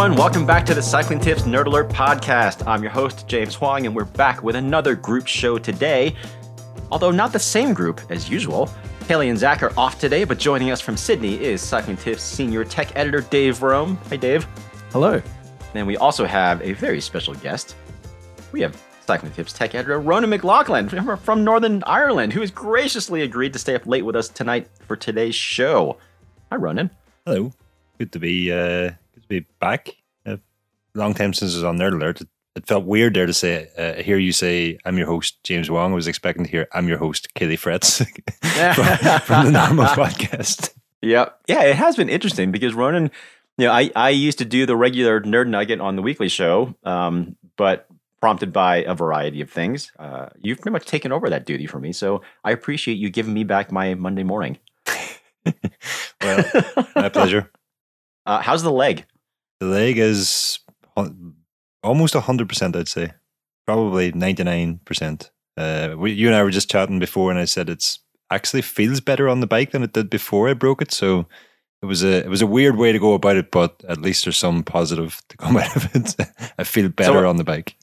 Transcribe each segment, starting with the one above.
everyone. Welcome back to the Cycling Tips Nerd Alert podcast. I'm your host, James Huang, and we're back with another group show today. Although not the same group as usual. Caley and Zach are off today, but joining us from Sydney is Cycling Tips senior tech editor Dave Rome. Hi, Dave. Hello. And we also have a very special guest. We have Cycling Tips tech editor Ronan McLaughlin from Northern Ireland, who has graciously agreed to stay up late with us tonight for today's show. Hi, Ronan. Hello. Good to be uh, good to be back. A long time since I was on Nerd Alert. It, it felt weird there to say uh, hear you say I'm your host James Huang. I was expecting to hear I'm your host Caley Fretz from, from the normal podcast. Yeah, yeah, it has been interesting because Ronan, you know, I I used to do the regular Nerd Nugget on the weekly show, um, but prompted by a variety of things, uh, you've pretty much taken over that duty for me. So I appreciate you giving me back my Monday morning. well, my pleasure. Uh, how's the leg? The leg is almost 100%, I'd say. Probably 99%. Uh, we, you and I were just chatting before, and I said it's actually feels better on the bike than it did before I broke it. So it was a it was a weird way to go about it, but at least there's some positive to come out of it. I feel better so, on the bike.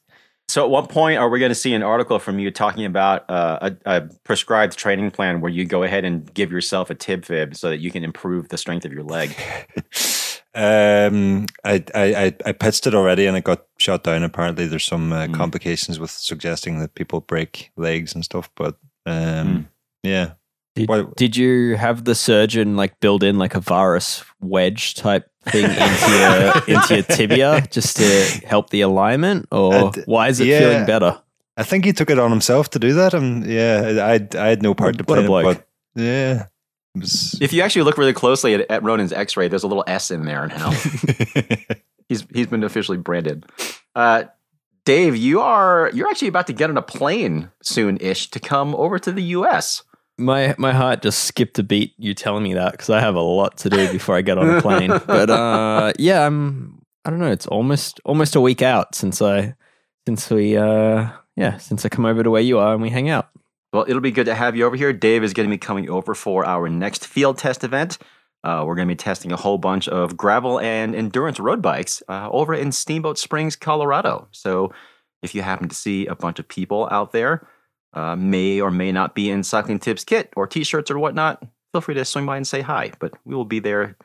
So, at what point are we going to see an article from you talking about uh, a, a, prescribed training plan where you go ahead and give yourself a tib fib so that you can improve the strength of your leg? um, I, I I pitched it already and it got shot down. Apparently, there's some uh, mm. complications with suggesting that people break legs and stuff. But um, mm. yeah, did, what, did you have the surgeon like build in like a varus wedge type thing into your into your tibia just to help the alignment, or why is it yeah, feeling better? I think he took it on himself to do that, and yeah, I I had no part to play. What a but yeah. Was... If you actually look really closely at, at Ronan's X-ray, there's a little S in there And now. he's he's been officially branded. Uh, Dave, you are you're actually about to get on a plane soon-ish to come over to the U.S my my heart just skipped a beat you telling me that because I have a lot to do before I get on a plane. but uh, yeah, I'm. I don't know. It's almost almost a week out since I since we uh, yeah since I come over to where you are and we hang out. Well, it'll be good to have you over here. Dave is going to be coming over for our next field test event. Uh, we're going to be testing a whole bunch of gravel and endurance road bikes uh, over in Steamboat Springs, Colorado. So if you happen to see a bunch of people out there uh, may or may not be in Cycling Tips kit or t shirts or whatnot, feel free to swing by and say hi. But we will be there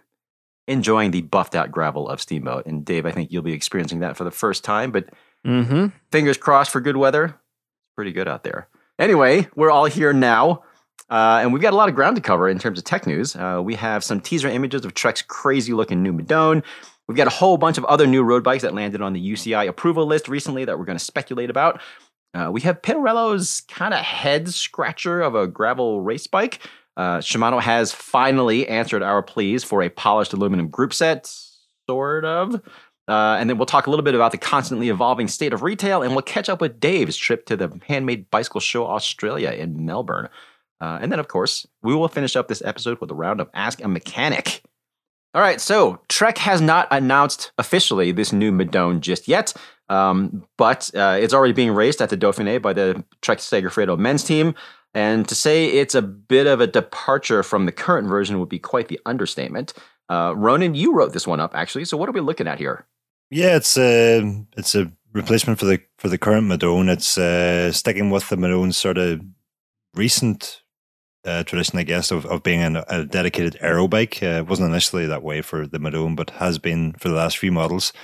enjoying the buffed out gravel of Steamboat. And Dave, I think you'll be experiencing that for the first time, but mm-hmm. fingers crossed for good weather. It's pretty good out there. Anyway, we're all here now. Uh, and we've got a lot of ground to cover in terms of tech news. Uh, we have some teaser images of Trek's crazy looking new Madone. We've got a whole bunch of other new road bikes that landed on the UCI approval list recently that we're going to speculate about. Uh, we have Pinarello's kind of head scratcher of a gravel race bike. Uh, Shimano has finally answered our pleas for a polished aluminum group set, sort of. Uh, and then we'll talk a little bit about the constantly evolving state of retail, and we'll catch up with Dave's trip to the Handmade Bicycle Show Australia in Melbourne. Uh, and then, of course, we will finish up this episode with a round of Ask a Mechanic. All right, so Trek has not announced officially this new Madone just yet, um, but uh, it's already being raced at the Dauphiné by the Trek Segafredo men's team. And to say it's a bit of a departure from the current version would be quite the understatement. Uh, Ronan, you wrote this one up actually. So what are we looking at here? Yeah, it's a it's a replacement for the for the current Madone. It's uh, sticking with the Madone's sort of recent uh, tradition, I guess, of, of being an, a dedicated aero bike. Uh, it wasn't initially that way for the Madone, but has been for the last few models.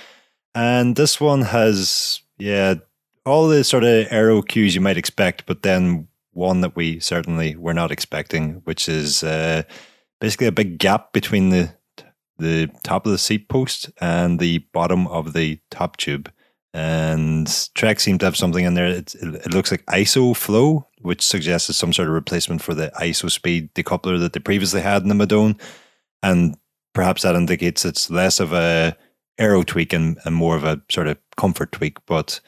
And this one has, yeah, all the sort of aero cues you might expect, but then one that we certainly were not expecting, which is uh, basically a big gap between the the top of the seat post and the bottom of the top tube. And Trek seemed to have something in there. It, it looks like IsoFlow, which suggests it's some sort of replacement for the IsoSpeed decoupler that they previously had in the Madone. And perhaps that indicates it's less of a aero tweak and, and more of a sort of comfort tweak. But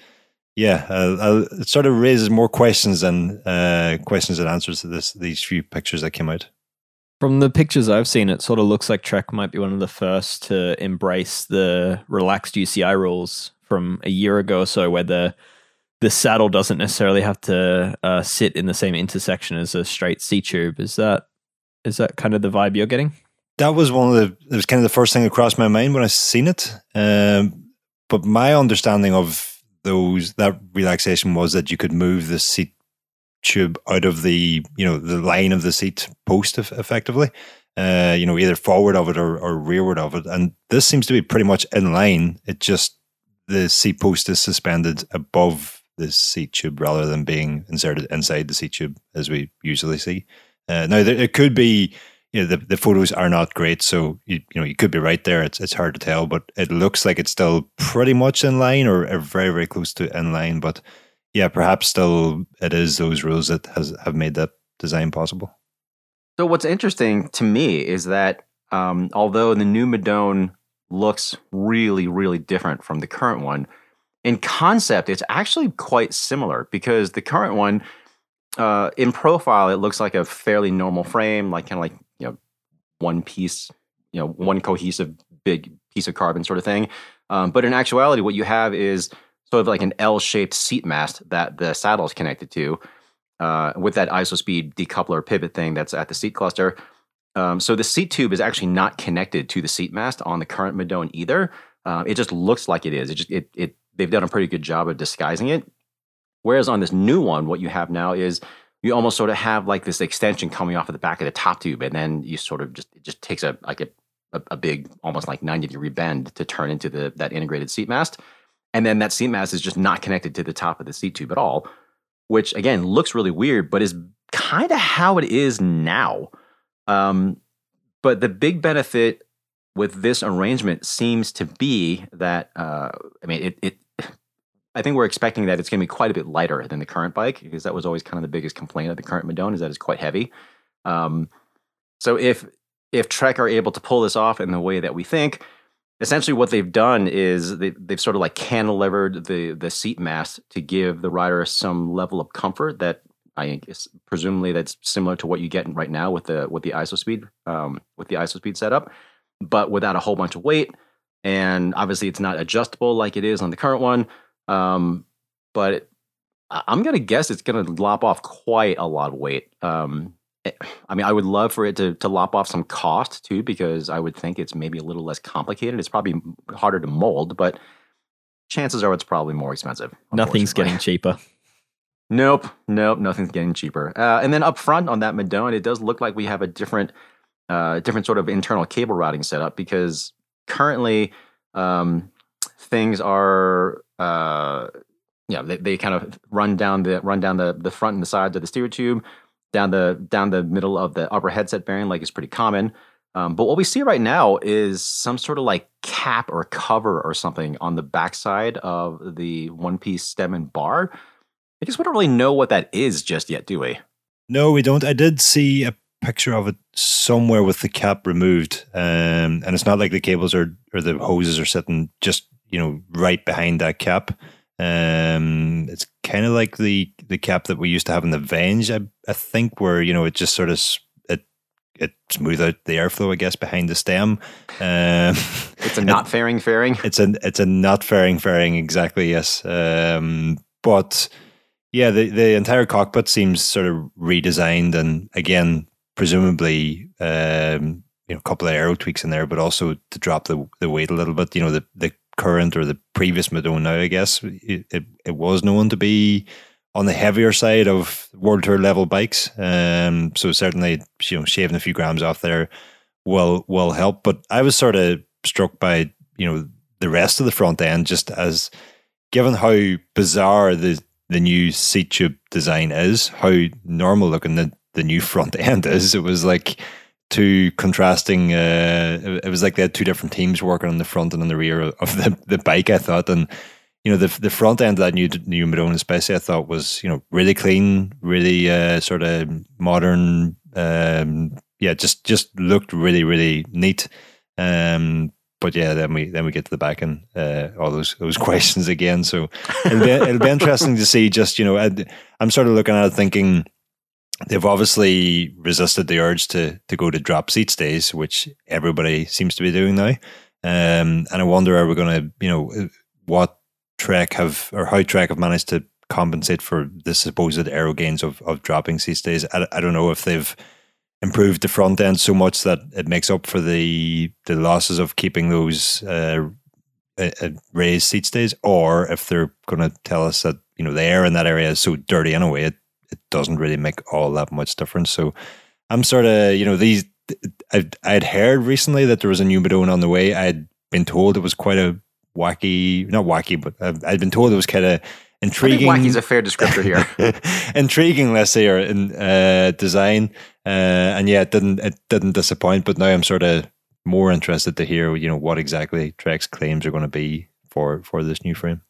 yeah, uh, it sort of raises more questions than uh, questions and answers to this these few pictures that came out. From the pictures I've seen, it sort of looks like Trek might be one of the first to embrace the relaxed UCI rules from a year ago or so, where the the saddle doesn't necessarily have to uh, sit in the same intersection as a straight seat tube. Is that is that kind of the vibe you're getting? that was one of the. It was kind of the first thing that crossed my mind when I seen it. Um, but my understanding of those that relaxation was that you could move the seat tube out of the you know the line of the seat post effectively. Uh, you know, either forward of it or, or rearward of it, and this seems to be pretty much in line. It just the seat post is suspended above the seat tube rather than being inserted inside the seat tube as we usually see. Uh, now, there, it could be you know, the, the photos are not great, so you, you know you could be right there. It's it's hard to tell, but it looks like it's still pretty much in line or, or very very close to in line. But yeah, perhaps still it is those rules that has have made that design possible. So what's interesting to me is that um, although the new Madone looks really really different from the current one, in concept it's actually quite similar because the current one. Uh, in profile, it looks like a fairly normal frame, like kind of like you know one piece, you know, one cohesive big piece of carbon sort of thing. Um, but in actuality, what you have is sort of like an L-shaped seat mast that the saddle is connected to, uh, with that ISOSpeed decoupler pivot thing that's at the seat cluster. Um, so the seat tube is actually not connected to the seat mast on the current Madone either. Uh, it just looks like it is. It just it it they've done a pretty good job of disguising it. Whereas on this new one, what you have now is you almost sort of have like this extension coming off of the back of the top tube, and then you sort of just it just takes a like a a, a big almost like ninety degree bend to turn into the that integrated seat mast, and then that seat mast is just not connected to the top of the seat tube at all, which again looks really weird, but is kind of how it is now. Um, but the big benefit with this arrangement seems to be that uh, I mean it, it I think we're expecting that it's going to be quite a bit lighter than the current bike because that was always kind of the biggest complaint of the current Madone is that it's quite heavy. Um, so if if Trek are able to pull this off in the way that we think, essentially what they've done is they, they've sort of like cantilevered the the seat mast to give the rider some level of comfort that I guess presumably that's similar to what you get right now with the with the ISOSpeed um, with the ISOSpeed setup, but without a whole bunch of weight. And obviously, it's not adjustable like it is on the current one. Um, but I'm to guess it's to lop off quite a lot of weight. Um, I mean, I would love for it to, to lop off some cost too, because I would think it's maybe a little less complicated. It's probably harder to mold, but chances are it's probably more expensive. Nothing's getting cheaper. Nope, nope, nothing's getting cheaper. Uh, and then up front on that Madone, it does look like we have a different, uh, different sort of internal cable routing setup because currently um, things are uh, yeah, they, they kind of run down the run down the the front and the sides of the steer tube, down the down the middle of the upper headset bearing, like is pretty common. Um, but what we see right now is some sort of like cap or cover or something on the backside of the one piece stem and bar. I guess we don't really know what that is just yet, do we? No, we don't. I did see a picture of it somewhere with the cap removed, um, and it's not like the cables are or the hoses are sitting just you know, right behind that cap. Um, it's kind of like the the cap that we used to have in the Venge, I, I think, where you know it just sort of it it smooth out the airflow, I guess, behind the stem. Um, it's a not fairing fairing. It's a it's a not fairing fairing exactly. Yes, um, but yeah, the the entire cockpit seems sort of redesigned, and again, presumably. Um, you know, a couple of aero tweaks in there, but also to drop the the weight a little bit. You know, the the current or the previous Madone now, I guess, it, it, it, was known to be on the heavier side of World Tour level bikes. Um, so certainly, you know, shaving a few grams off there will will help. But I was sort of struck by you know the rest of the front end, just as given how bizarre the the new seat tube design is, how normal looking the the new front end is. It was like two contrasting. Uh, it was like they had two different teams working on the front and on the rear of the, the bike. I thought, and you know, the the front end of that new new Madone, especially, I thought was you know really clean, really uh, sort of modern. Um, yeah, just just looked really really neat. Um, but yeah, then we then we get to the back and uh, all those those questions again. So it'll be, it'll be interesting to see. Just you know, I, I'm sort of looking at it thinking they've obviously resisted the urge to to go to drop seat stays, which everybody seems to be doing now. Um, and I wonder, are we going to, you know, what Trek have or how Trek have managed to compensate for the supposed aero gains of of dropping seat stays? I, I don't know if they've improved the front end so much that it makes up for the the losses of keeping those uh, uh, raised seat stays, or if they're going to tell us that you know the air in that area is so dirty anyway, it it doesn't really make all that much difference. So I'm sort of you know these I I'd heard recently that there was a new Madone on the way. I'd been told it was quite a wacky, not wacky, but I'd been told it was kind of intriguing. I think wacky's a fair descriptor here. intriguing, let's say, or in uh, design, uh, and yeah, it didn't it didn't disappoint. But now I'm sort of more interested to hear, you know, what exactly Trek's claims are going to be for for this new frame.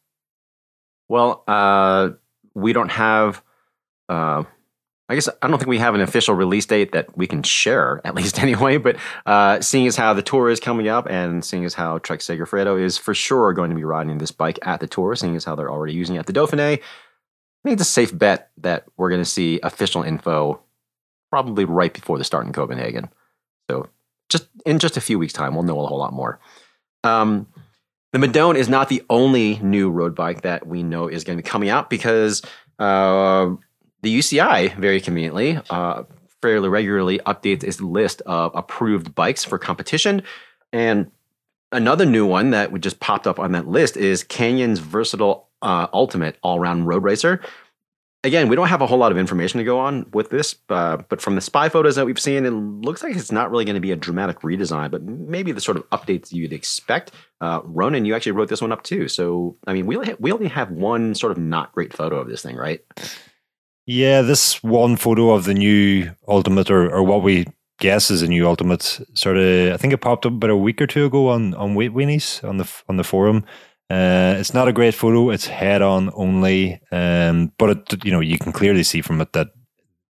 Well, uh, we don't have. Uh, I guess I don't think we have an official release date that we can share, at least anyway. But uh, seeing as how the tour is coming up, and seeing as how Trek Segafredo is for sure going to be riding this bike at the tour, seeing as how they're already using it at the Dauphiné, I think it's a safe bet that we're going to see official info probably right before the start in Copenhagen. So just in just a few weeks' time, we'll know a whole lot more. Um, the Madone is not the only new road bike that we know is going to be coming out because. Uh, the UCI, very conveniently, uh, fairly regularly updates its list of approved bikes for competition. And another new one that just popped up on that list is Canyon's versatile uh, ultimate all round road racer. Again, we don't have a whole lot of information to go on with this, uh, but from the spy photos that we've seen, it looks like it's not really going to be a dramatic redesign, but maybe the sort of updates you'd expect. Uh, Ronan, you actually wrote this one up too. So, I mean, we we only have one sort of not great photo of this thing, right? Yeah, this one photo of the new Ultimate, or, or what we guess is a new Ultimate, sort of, I think it popped up about a week or two ago on on Weight Weenies on the on the forum. Uh, it's not a great photo. It's head on only, um, but it, you know you can clearly see from it that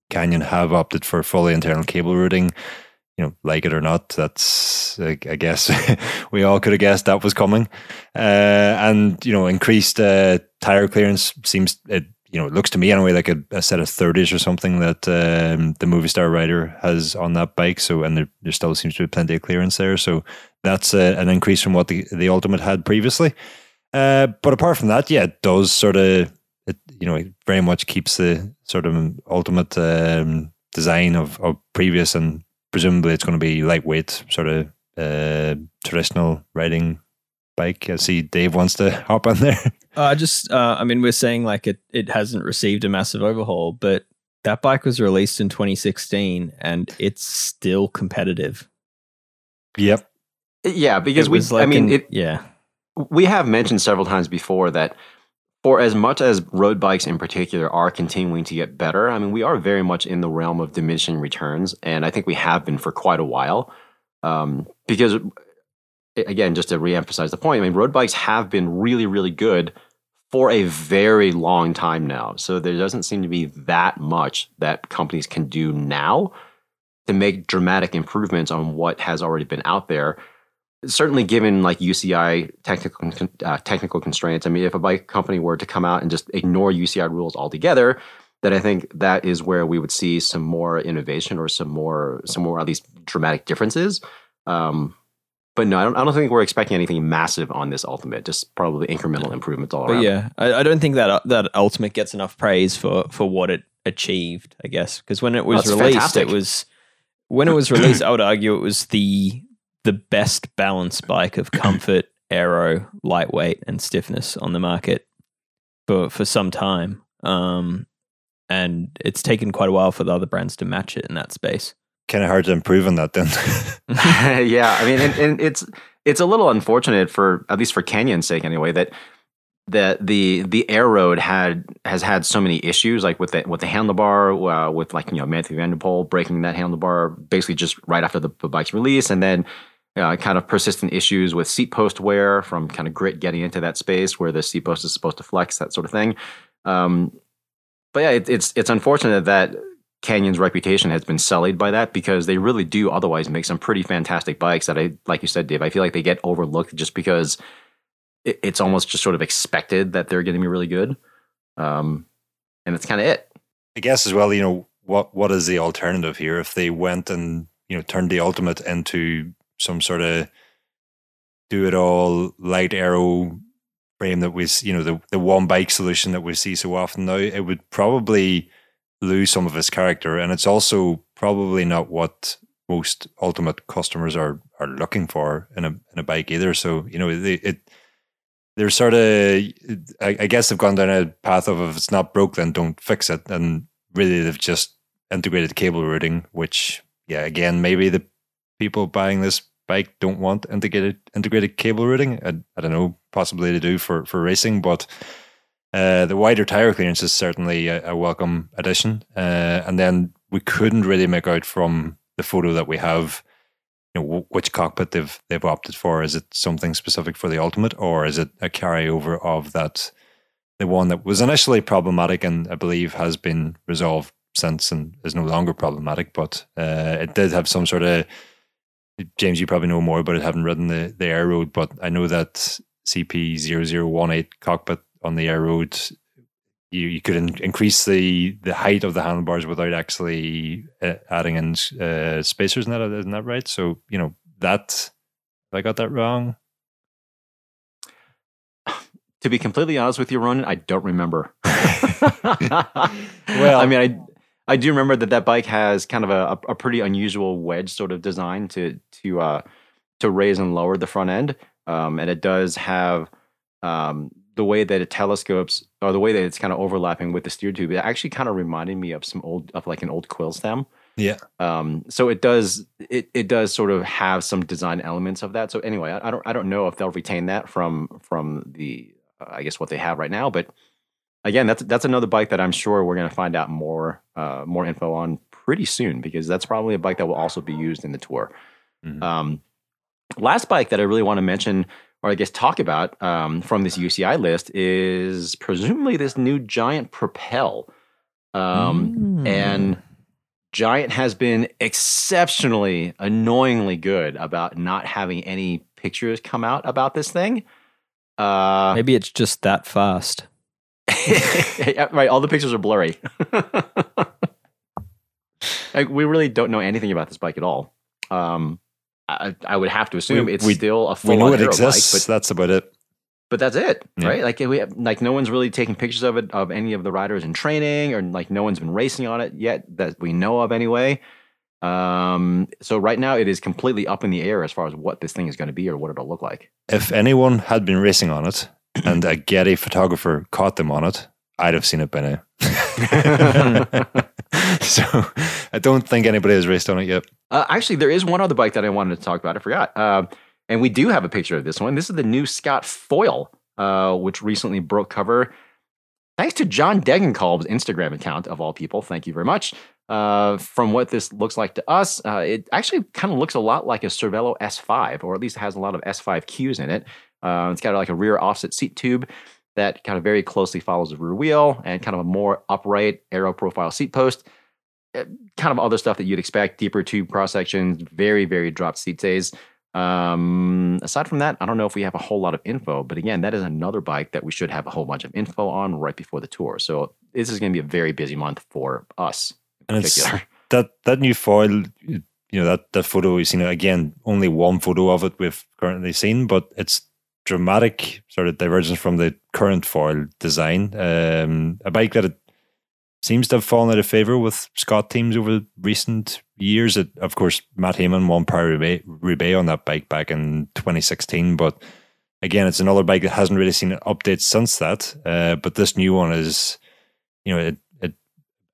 Canyon have opted for fully internal cable routing. You know, like it or not, that's I, guess we all could have guessed that was coming. Uh, and you know, increased uh, tire clearance seems it you know, it looks to me anyway like a, a set of 30s or something that um, the Movistar rider has on that bike. So, and there, there still seems to be plenty of clearance there. So that's a, an increase from what the, the Ultimate had previously. Uh, but apart from that, yeah, it does sort of, it, you know, it very much keeps the sort of Ultimate um, design of, of previous and presumably it's going to be lightweight, sort of uh, traditional riding bike. I see Dave wants to hop on there. Uh, just, uh, I mean, we're saying like it, it hasn't received a massive overhaul, but that bike was released in 2016 and it's still competitive. Yep. Yeah, because we, like I mean, an, it, yeah, we have mentioned several times before that for as much as road bikes in particular are continuing to get better, I mean, we are very much in the realm of diminishing returns, and I think we have been for quite a while. Um, because again, just to reemphasize the point, I mean, road bikes have been really, really good for a very long time now. So there doesn't seem to be that much that companies can do now to make dramatic improvements on what has already been out there. Certainly, given like UCI technical uh, technical constraints. I mean, if a bike company were to come out and just ignore UCI rules altogether, then I think that is where we would see some more innovation or some more some more at least dramatic differences. Um, but no, I don't, I don't think we're expecting anything massive on this ultimate. Just probably incremental improvements all but around. yeah, I, I, don't think that uh, that ultimate gets enough praise for for what it achieved. I guess because when it was oh, released, fantastic. it was when it was released. I would argue it was the the best balanced bike of comfort, aero, lightweight, and stiffness on the market for for some time. Um, and it's taken quite a while for the other brands to match it in that space kind of hard to improve on that then. yeah, I mean, and, and, it's it's a little unfortunate for at least for Canyon's sake anyway that that the the Aeroad had has had so many issues like with the with the handlebar uh, with like you know Mathieu van der Poel breaking that handlebar basically just right after the, the bike's release and then uh, kind of persistent issues with seat post wear from kind of grit getting into that space where the seat post is supposed to flex that sort of thing. Um, but yeah, it, it's it's unfortunate that Canyon's reputation has been sullied by that because they really do otherwise make some pretty fantastic bikes that I, like you said, Dave, I feel like they get overlooked just because it, it's almost just sort of expected that they're going to be really good. Um, and that's kind of it. I guess as well, you know, what, what is the alternative here? If they went and, you know, turned the ultimate into some sort of do it all light aero frame that was, you know, the, the one bike solution that we see so often now, it would probably, lose some of its character, and it's also probably not what most ultimate customers are are looking for in a in a bike either. So you know, it, it they're sort of I, I guess they've gone down a path of if it's not broke, then don't fix it, and really they've just integrated cable routing, which yeah, again maybe the people buying this bike don't want integrated integrated cable routing. I, I don't know, possibly they do for for racing, but uh, the wider tire clearance is certainly a, a welcome addition. Uh, and then we couldn't really make out from the photo that we have, you know, w- which cockpit they've they've opted for. Is it something specific for the Ultimate, or is it a carryover of that? The one that was initially problematic and I believe has been resolved since and is no longer problematic, but uh, it did have some sort of James, you probably know more about it, having ridden the, the Aeroad, but I know that CP0018 cockpit on the Aeroad, you, you could in, increase the, the height of the handlebars without actually uh, adding in uh, spacers. Isn't that, isn't that right? So, you know, that, I got that wrong? To be completely honest with you, Ronan, I don't remember. well, I mean, I I do remember that that bike has kind of a, a pretty unusual wedge sort of design to to uh, to raise and lower the front end, um, and it does have um, the way that it telescopes or the way that it's kind of overlapping with the steer tube. It actually kind of reminded me of some old of like an old quill stem. Yeah. Um, so it does it it does sort of have some design elements of that. So anyway, I, I don't I don't know if they'll retain that from from the uh, I guess what they have right now, but again, that's that's another bike that I'm sure we're going to find out more uh, more info on pretty soon because that's probably a bike that will also be used in the tour. Mm-hmm. Um, last bike that I really want to mention or I guess talk about um, from this UCI list is presumably this new Giant Propel, um, mm. and Giant has been exceptionally annoyingly good about not having any pictures come out about this thing. Uh, Maybe it's just that fast. right, all the pictures are blurry. like, we really don't know anything about this bike at all. Um, I, I, would have to assume we, it's we, still a full. We know it exists. Bike, but that's about it. But that's it, yeah. right? Like we have, like no one's really taking pictures of it of any of the riders in training, or like no one's been racing on it yet that we know of anyway. Um, so right now it is completely up in the air as far as what this thing is going to be or what it'll look like. If anyone had been racing on it, and a Getty photographer caught them on it, I'd have seen it by now. so I don't think anybody has raced on it yet. Uh, actually, there is one other bike that I wanted to talk about. I forgot. Uh, and we do have a picture of this one. This is the new Scott Foil, uh, which recently broke cover. Thanks to John Degenkolb's Instagram account, of all people. Thank you very much. Uh, from what this looks like to us, uh, it actually kind of looks a lot like a Cervelo S5, or at least it has a lot of S5 cues in it. Uh, it's got like a rear offset seat tube that kind of very closely follows the rear wheel and kind of a more upright aero profile seat post. Uh, kind of other stuff that you'd expect, deeper tube cross sections, very, very dropped seat stays. Um, aside from that, I don't know if we have a whole lot of info, but again, that is another bike that we should have a whole bunch of info on right before the tour. So this is going to be a very busy month for us. and particular. it's that that new foil, you know, that that photo we've seen again, only one photo of it we've currently seen, but it's dramatic sort of divergence from the current foil design. Um, a bike that seems to have fallen out of favor with Scott teams over recent years. It, of course, Matt Hayman won Paris-Roubaix on that bike back in 2016, but again, it's another bike that hasn't really seen an update since that. Uh, but this new one is, you know, it, it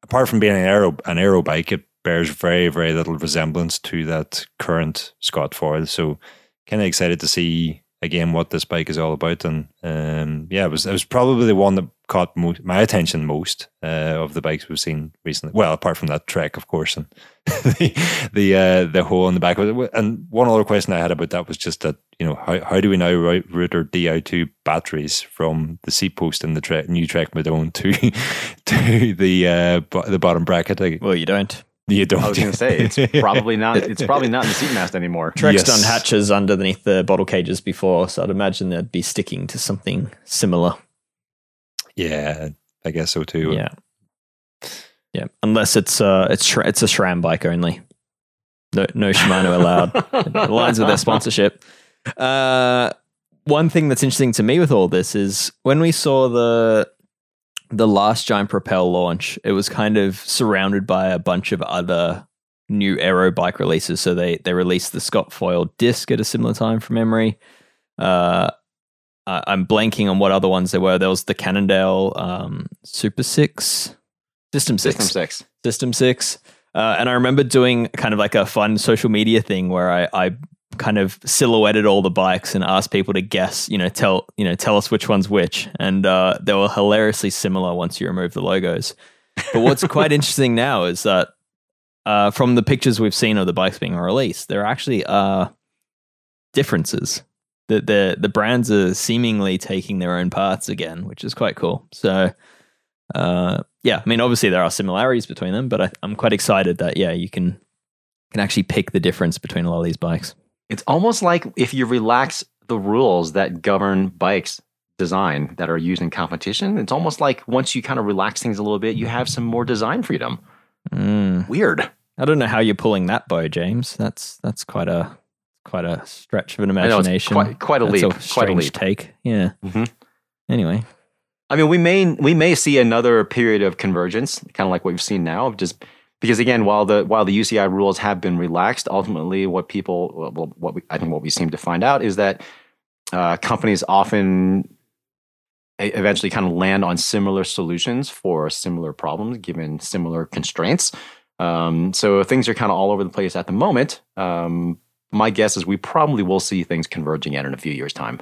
apart from being an aero an aero bike, it bears very very little resemblance to that current Scott foil. So, kind of excited to see again what this bike is all about. And um, yeah, it was it was probably the one that caught mo- my attention most uh, of the bikes we've seen recently. Well, apart from that Trek, of course, and the the uh, the hole in the back. And one other question I had about that was just that you know how how do we now route our Di2 batteries from the seat post in the new Trek Madone to to the uh, the bottom bracket? Well, you don't. You don't. I was going to say it's probably not. It's probably not in the seat mast anymore. Trek's yes. done hatches underneath the bottle cages before, so I'd imagine they'd be sticking to something similar. Yeah, I guess so too. Yeah, yeah. Unless it's uh, it's sh- it's a SRAM bike only. No, no Shimano allowed. it aligns with their sponsorship. Uh, one thing that's interesting to me with all this is when we saw the the last Giant Propel launch, it was kind of surrounded by a bunch of other new aero bike releases. So they they released the Scott Foil disc at a similar time from memory. Uh, I- I'm blanking on what other ones there were. There was the Cannondale um, Super Six, System Six, System six. System Six. Uh, and I remember doing kind of like a fun social media thing where I, I kind of silhouetted all the bikes and asked people to guess, you know, tell you know, tell us which one's which. And uh, they were hilariously similar once you remove the logos. But what's quite interesting now is that uh, from the pictures we've seen of the bikes being released, there actually are differences. The, the the brands are seemingly taking their own paths again, which is quite cool. So, uh, yeah, I mean, obviously there are similarities between them, but I, I'm quite excited that yeah, you can can actually pick the difference between a lot of these bikes. It's almost like if you relax the rules that govern bikes design that are used in competition, it's almost like once you kind of relax things a little bit, you have some more design freedom. Mm. Weird. I don't know how you're pulling that bow, James. That's that's quite a quite a stretch of an know imagination. quite, quite a That's leap. a quite a leap. take. Yeah. Mhm. Anyway, I mean, we may we may see another period of convergence, kind of like what we've seen now, of just because again, while the while the UCI rules have been relaxed, ultimately, what people, well, what we, I think what we seem to find out is that uh, companies often eventually kind of land on similar solutions for similar problems, given similar constraints. Um, so things are kind of all over the place at the moment. Um, my guess is we probably will see things converging again in a few years' time.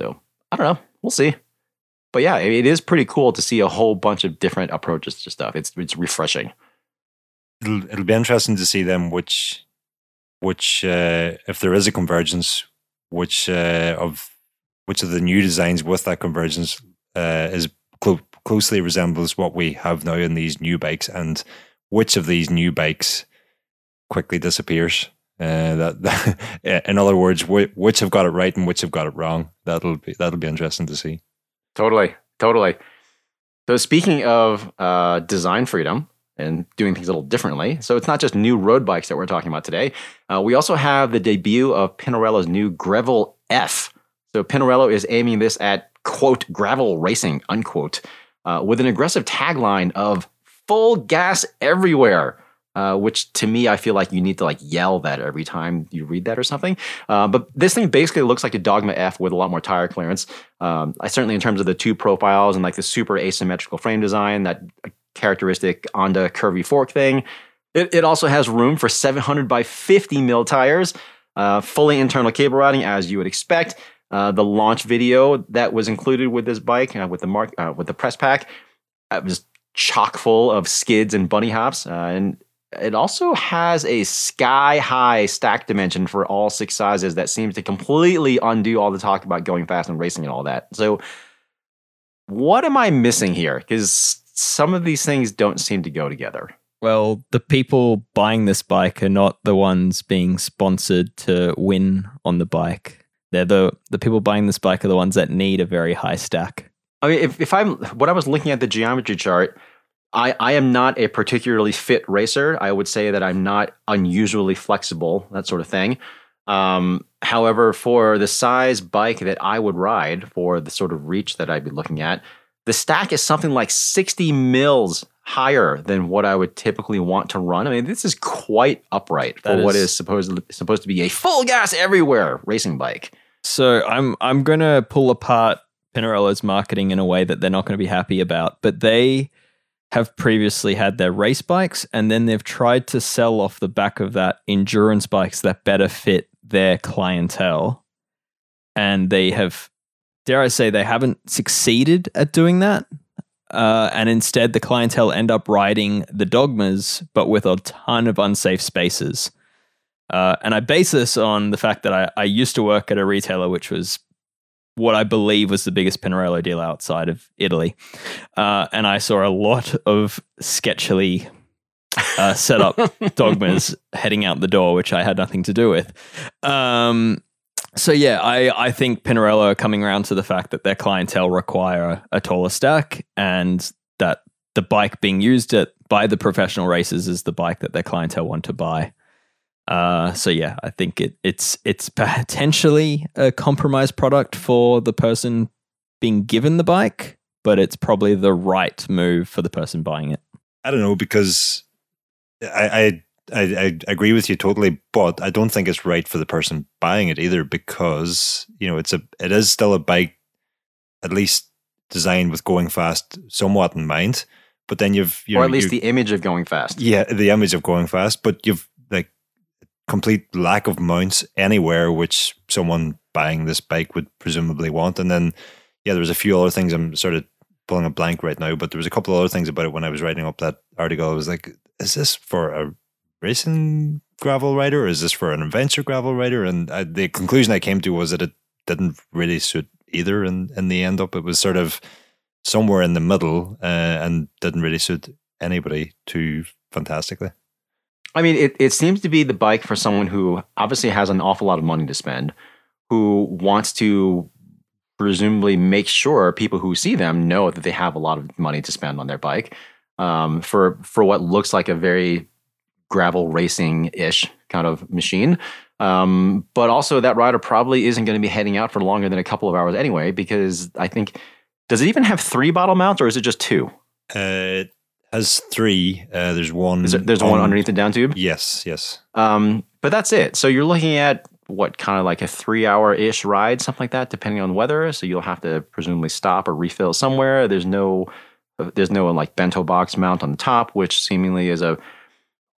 So I don't know. We'll see but yeah, it is pretty cool to see a whole bunch of different approaches to stuff. It's it's refreshing. It'll it'll be interesting to see them which which uh, if there is a convergence, which uh, of which of the new designs with that convergence uh, is clo- closely resembles what we have now in these new bikes, and which of these new bikes quickly disappears. Uh, that, in other words, whi- which have got it right and which have got it wrong. That'll be that'll be interesting to see. Totally, totally. So speaking of uh, design freedom and doing things a little differently, so it's not just new road bikes that we're talking about today. Uh, we also have the debut of Pinarello's new Gravel F. So Pinarello is aiming this at quote gravel racing unquote uh, with an aggressive tagline of full gas everywhere. Uh, which to me, I feel like you need to like yell that every time you read that or something. Uh, but this thing basically looks like a Dogma F with a lot more tire clearance. Um, I certainly, in terms of the two profiles and like the super asymmetrical frame design, that characteristic Onda curvy fork thing. It, it also has room for 700 by 50 mil tires, uh, fully internal cable routing as you would expect. Uh, the launch video that was included with this bike, uh, with the mark, uh, with the press pack, uh, was chock full of skids and bunny hops, uh, and it also has a sky high stack dimension for all six sizes that seems to completely undo all the talk about going fast and racing and all that. So, what am I missing here? Because some of these things don't seem to go together. well, the people buying this bike are not the ones being sponsored to win on the bike. They're the the people buying this bike are the ones that need a very high stack. I mean, if, if I'm when I was looking at the geometry chart, I, I am not a particularly fit racer. I would say that I'm not unusually flexible, that sort of thing. Um, however, for the size bike that I would ride, for the sort of reach that I'd be looking at, the stack is something like 60 mils higher than what I would typically want to run. I mean, this is quite upright for That what is- is supposed supposed to be a full gas everywhere racing bike. So I'm I'm gonna pull apart Pinarello's marketing in a way that they're not going to be happy about. But they have previously had their race bikes, and then they've tried to sell off the back of that endurance bikes that better fit their clientele. And they have, dare I say, they haven't succeeded at doing that. Uh, and instead, the clientele end up riding the dogmas, but with a ton of unsafe spaces. Uh, and I base this on the fact that I, I used to work at a retailer which was what I believe was the biggest Pinarello dealer outside of Italy. Uh, and I saw a lot of sketchily uh, set up dogmas heading out the door, which I had nothing to do with. Um, so yeah, I, I think Pinarello are coming around to the fact that their clientele require a taller stack and that the bike being used at, by the professional racers is the bike that their clientele want to buy. Uh, so yeah, I think it, it's it's potentially a compromise product for the person being given the bike, but it's probably the right move for the person buying it. I don't know because I, I I I agree with you totally, but I don't think it's right for the person buying it either because you know it's a it is still a bike, at least designed with going fast somewhat in mind. But then you've you or know, at least the image of going fast. yeah the image of going fast, but you've like complete lack of mounts anywhere which someone buying this bike would presumably want. And then yeah, there was a few other things I'm sort of pulling a blank right now, but there was a couple of other things about it when I was writing up that article. I was like, is this for a racing gravel rider or is this for an adventure gravel rider? And I, the conclusion I came to was that it didn't really suit either in, in the end up. It was sort of somewhere in the middle uh, and didn't really suit anybody too fantastically. I mean, it, it seems to be the bike for someone who obviously has an awful lot of money to spend, who wants to presumably make sure people who see them know that they have a lot of money to spend on their bike um, for for what looks like a very gravel racing ish kind of machine. Um, but also, that rider probably isn't going to be heading out for longer than a couple of hours anyway, because I think does it even have three bottle mounts or is it just two? Uh, it has three. Uh, there's one. There, there's one underneath the down tube. Yes, yes. Um, but that's it. So you're looking at what kind of like a three hour ish ride, something like that, depending on weather. So you'll have to presumably stop or refill somewhere. There's no, there's no like bento box mount on the top, which seemingly is a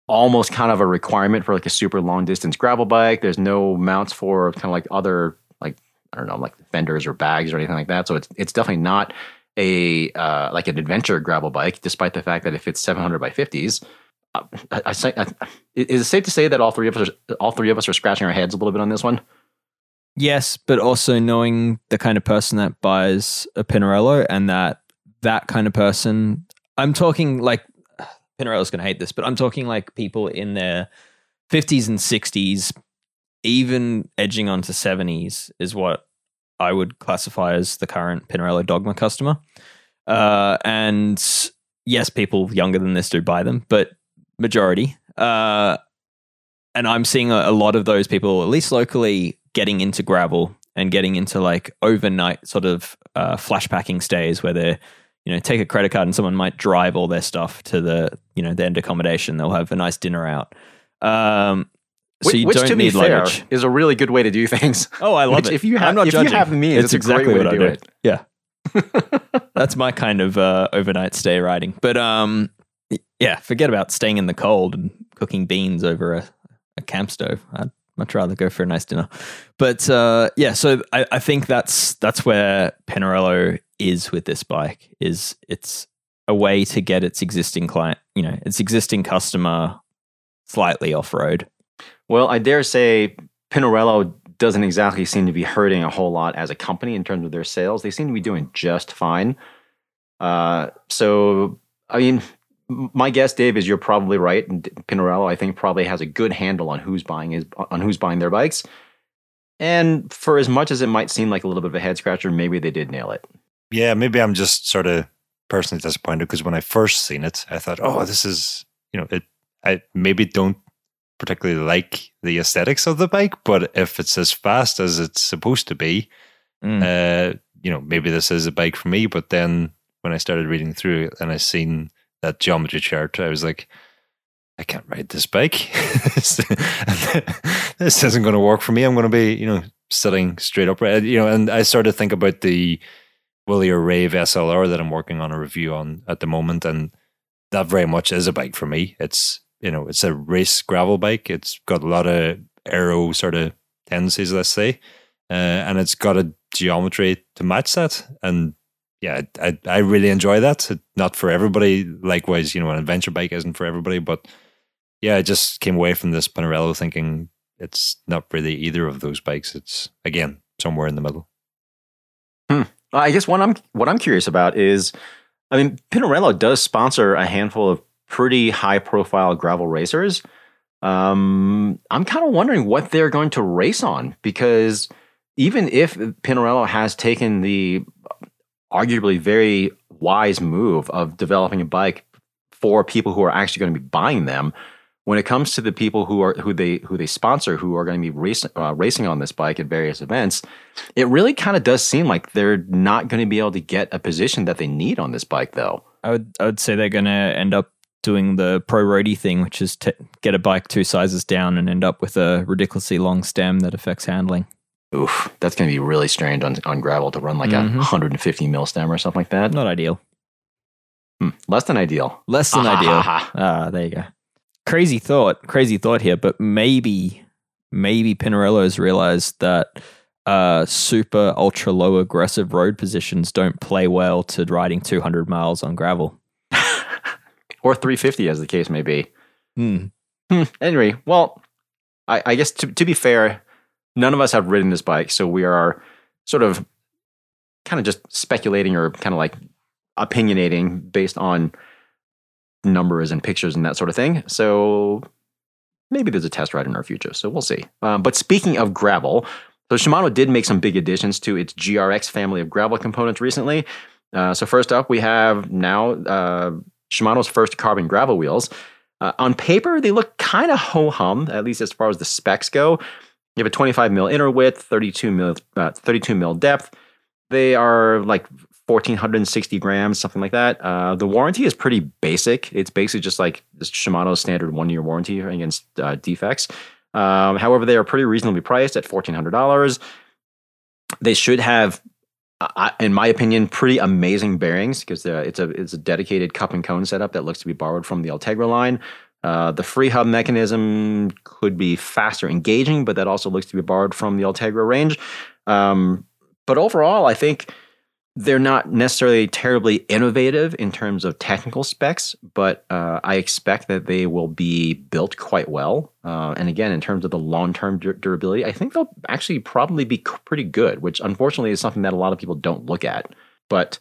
almost kind of a requirement for like a super long distance gravel bike. There's no mounts for kind of like other like I don't know like fenders or bags or anything like that. So it's it's definitely not a uh, like an adventure gravel bike, despite the fact that it fits 700 by 50s. Uh, I, I, I, is it safe to say that all three of us are, all three of us are scratching our heads a little bit on this one? Yes, but also knowing the kind of person that buys a Pinarello and that that kind of person, I'm talking like Pinarello's going to hate this, but I'm talking like people in their 50s and 60s, even edging onto 70s is what I would classify as the current Pinarello Dogma customer. Uh, and yes, people younger than this do buy them, but majority. Uh, and I'm seeing a, a lot of those people, at least locally, getting into gravel and getting into like overnight sort of uh, flash packing stays where they you know take a credit card and someone might drive all their stuff to the you know the end accommodation. They'll have a nice dinner out. Um, so which, you which don't to be need fair, luggage. is a really good way to do things. Oh, I love Which it. If you have, I'm not if judging. you have means, it's exactly what I do do. it. Yeah. That's my kind of uh, overnight stay riding. But um, yeah, forget about staying in the cold and cooking beans over a, a camp stove. I'd much rather go for a nice dinner. But uh, yeah, so I, I think that's that's where Pinarello is with this bike. Is it's a way to get its existing client, you know, its existing customer slightly off road. Well, I dare say Pinarello doesn't exactly seem to be hurting a whole lot as a company in terms of their sales. They seem to be doing just fine. Uh, so, I mean, my guess, Dave, is you're probably right. And Pinarello, I think, probably has a good handle on who's buying his on who's buying their bikes. And for as much as it might seem like a little bit of a head scratcher, maybe they did nail it. Yeah, maybe I'm just sort of personally disappointed because when I first seen it, I thought, oh, this is you know, it. I maybe don't particularly like the aesthetics of the bike, but if it's as fast as it's supposed to be, Mm. uh, you know, maybe this is a bike for me. But then when I started reading through it and I seen that geometry chart, I was like, I can't ride this bike. this isn't going to work for me. I'm going to be, you know, sitting straight upright. You know, and I started to think about the Wilier Rave SLR that I'm working on a review on at the moment, and that very much is a bike for me. It's you know, it's a race gravel bike. It's got a lot of aero sort of tendencies, let's say, uh, and it's got a geometry to match that. And yeah, I I really enjoy that. Not for everybody. Likewise, you know, an adventure bike isn't for everybody, but yeah, I just came away from this Pinarello thinking it's not really either of those bikes. It's again somewhere in the middle. I guess what I'm what I'm curious about is, I mean, Pinarello does sponsor a handful of pretty high profile gravel racers. Um, I'm kind of wondering what they're going to race on because even if Pinarello has taken the arguably very wise move of developing a bike for people who are actually going to be buying them, when it comes to the people who are who they who they sponsor who are going to be racing uh, racing on this bike at various events, it really kind of does seem like they're not going to be able to get a position that they need on this bike, though. I would I would say they're going to end up doing the pro roadie thing, which is to get a bike two sizes down and end up with a ridiculously long stem that affects handling. Oof, that's going to be really strange on, on gravel to run like Mhm. a 150 mil stem or something like that. Not ideal. Hmm, less than ideal. Less than Ah, ideal. Ah, there you go. Crazy thought, crazy thought here, but maybe, maybe Pinarello's realized that uh, super ultra low aggressive road positions don't play well to riding 200 miles on gravel. or 350, as the case may be. Hmm. Hmm. Anyway, well, I, I guess to, to be fair, none of us have ridden this bike, so we are sort of kind of just speculating or kind of like opinionating based on numbers and pictures and that sort of thing. So maybe there's a test ride in our future. So we'll see. Um, but speaking of gravel, so Shimano did make some big additions to its GRX family of gravel components recently. Uh, so first up, we have now uh, Shimano's first carbon gravel wheels. Uh, on paper, they look kind of ho hum, at least as far as the specs go. You have a 25 mil inner width, 32 mil, uh, 32 mil depth. They are like 1460 grams, something like that. Uh, the warranty is pretty basic. It's basically just like this Shimano standard one year warranty against uh, defects. Um, however, they are pretty reasonably priced at $1,400. They should have, uh, in my opinion, pretty amazing bearings because it's a it's a dedicated cup and cone setup that looks to be borrowed from the Ultegra line. Uh, the free hub mechanism could be faster engaging, but that also looks to be borrowed from the Ultegra range. Um, but overall, I think they're not necessarily terribly innovative in terms of technical specs, but uh, I expect that they will be built quite well. Uh, and again, in terms of the long term dur- durability, I think they'll actually probably be c- pretty good, which unfortunately is something that a lot of people don't look at. But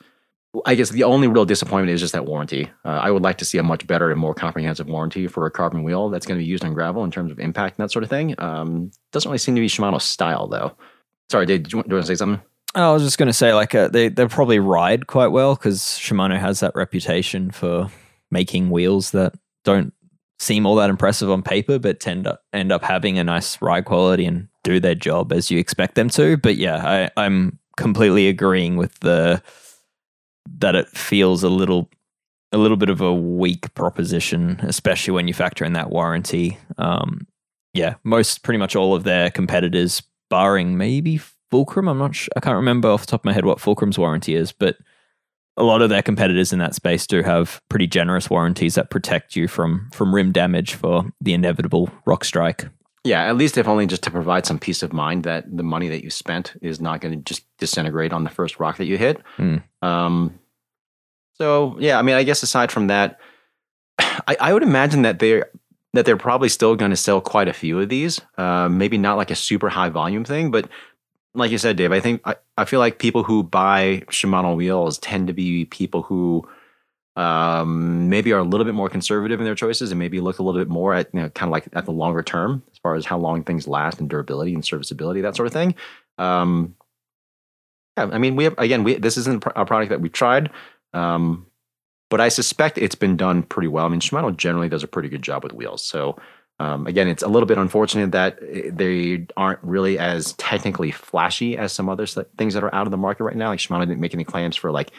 I guess the only real disappointment is just that warranty. Uh, I would like to see a much better and more comprehensive warranty for a carbon wheel that's going to be used on gravel in terms of impact and that sort of thing. Um, doesn't really seem to be Shimano style, though. Sorry, Dave, do you, do you want to say something? I was just going to say, like, uh, they they probably ride quite well because Shimano has that reputation for making wheels that don't seem all that impressive on paper, but tend to end up having a nice ride quality and do their job as you expect them to. But yeah, I, I'm completely agreeing with the that it feels a little a little bit of a weak proposition, especially when you factor in that warranty. Um, yeah, most pretty much all of their competitors, barring maybe Fulcrum. I'm not. Sh- I can't remember off the top of my head what Fulcrum's warranty is, but a lot of their competitors in that space do have pretty generous warranties that protect you from from rim damage for the inevitable rock strike. Yeah, at least if only just to provide some peace of mind that the money that you spent is not going to just disintegrate on the first rock that you hit. Hmm. Um, so yeah, I mean, I guess aside from that, I, I would imagine that they're that they're probably still going to sell quite a few of these. Uh, maybe not like a super high volume thing, but like you said, Dave, I think I, I feel like people who buy Shimano wheels tend to be people who um, maybe are a little bit more conservative in their choices and maybe look a little bit more at you know, kind of like at the longer term as far as how long things last and durability and serviceability, that sort of thing. Um, yeah, I mean, we have again, we this isn't a product that we tried, um, but I suspect it's been done pretty well. I mean, Shimano generally does a pretty good job with wheels, so. Um, again, it's a little bit unfortunate that eh, they aren't really as technically flashy as some other things that are out of the market right now. Like Shimano didn't make any claims for like,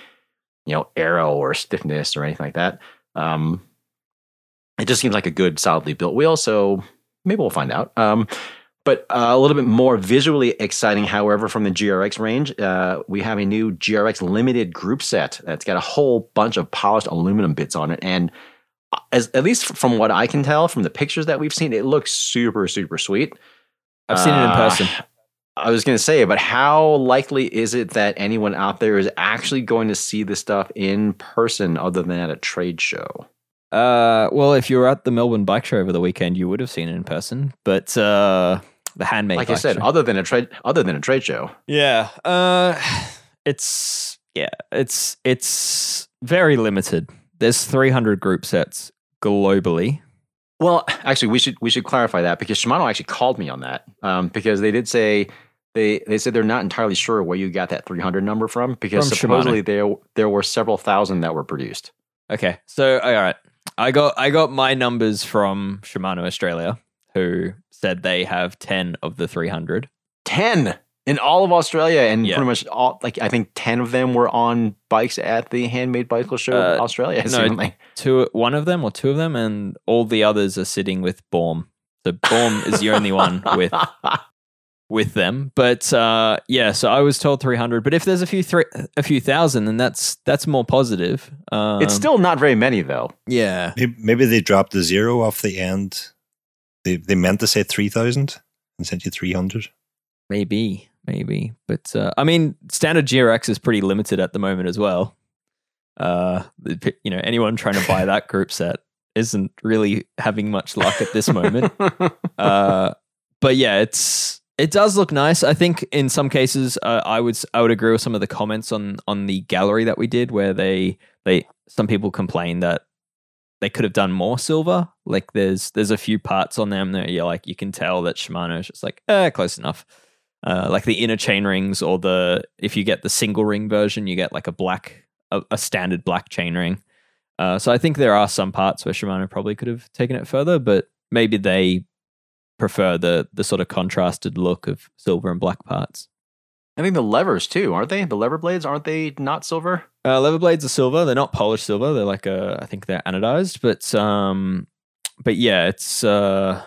you know, aero or stiffness or anything like that. Um, it just seems like a good, solidly built wheel. So maybe we'll find out. Um, but uh, a little bit more visually exciting, however, from the GRX range, uh, we have a new GRX limited group set that's got a whole bunch of polished aluminum bits on it. And as at least from what I can tell from the pictures that we've seen, it looks super, super sweet. I've seen it in Uh, person. I was going to say, but how likely is it that anyone out there is actually going to see this stuff in person other than at a trade show? Uh, well, if you were at the Melbourne Bike Show over the weekend, you would have seen it in person. But uh, the handmade, like I said, show- other than a trade, other than a trade show. Yeah. Uh it's yeah, it's it's very limited. There's 300 group sets globally. Well, actually, we should we should clarify that because Shimano actually called me on that um, because they did say they they said they're not entirely sure where you got that 300 number from because From Shimano. supposedly there there were several thousand that were produced. Okay. So all right. I got I got my numbers from Shimano Australia, who said they have ten of the three hundred. 10 in all of Australia, and Yeah. pretty much all like I think 10 of them were on bikes at the Handmade Bicycle Show Uh, Australia. no, seemingly. Two, one of them or two of them, and all the others are sitting with Baum. So Baum is the only one with with them. But uh, yeah, so I was told three hundred. But if there's a few three, a few thousand, then that's that's more positive. Um, it's still not very many though. yeah. Maybe, maybe they dropped the zero off the end. They they meant to say three thousand and sent you three hundred. Maybe, maybe. But uh, I mean, standard GRX is pretty limited at the moment as well. Uh, you know, anyone trying to buy that group set isn't really having much luck at this moment. uh, but yeah, it's it does look nice. I think in some cases, uh, I would I would agree with some of the comments on on the gallery that we did, where they they some people complain that they could have done more silver. Like there's there's a few parts on them that you're like you can tell that Shimano's just like eh, close enough. Uh, like the inner chain rings, or the if you get the single ring version, you get like a black a, a standard black chain ring. Uh, so I think there are some parts where Shimano probably could have taken it further, but maybe they prefer the the sort of contrasted look of silver and black parts. I think the levers too, aren't they? The lever blades aren't they not silver? Uh, lever blades are silver. They're not polished silver. They're like a, I think they're anodized, but um, but yeah, it's uh,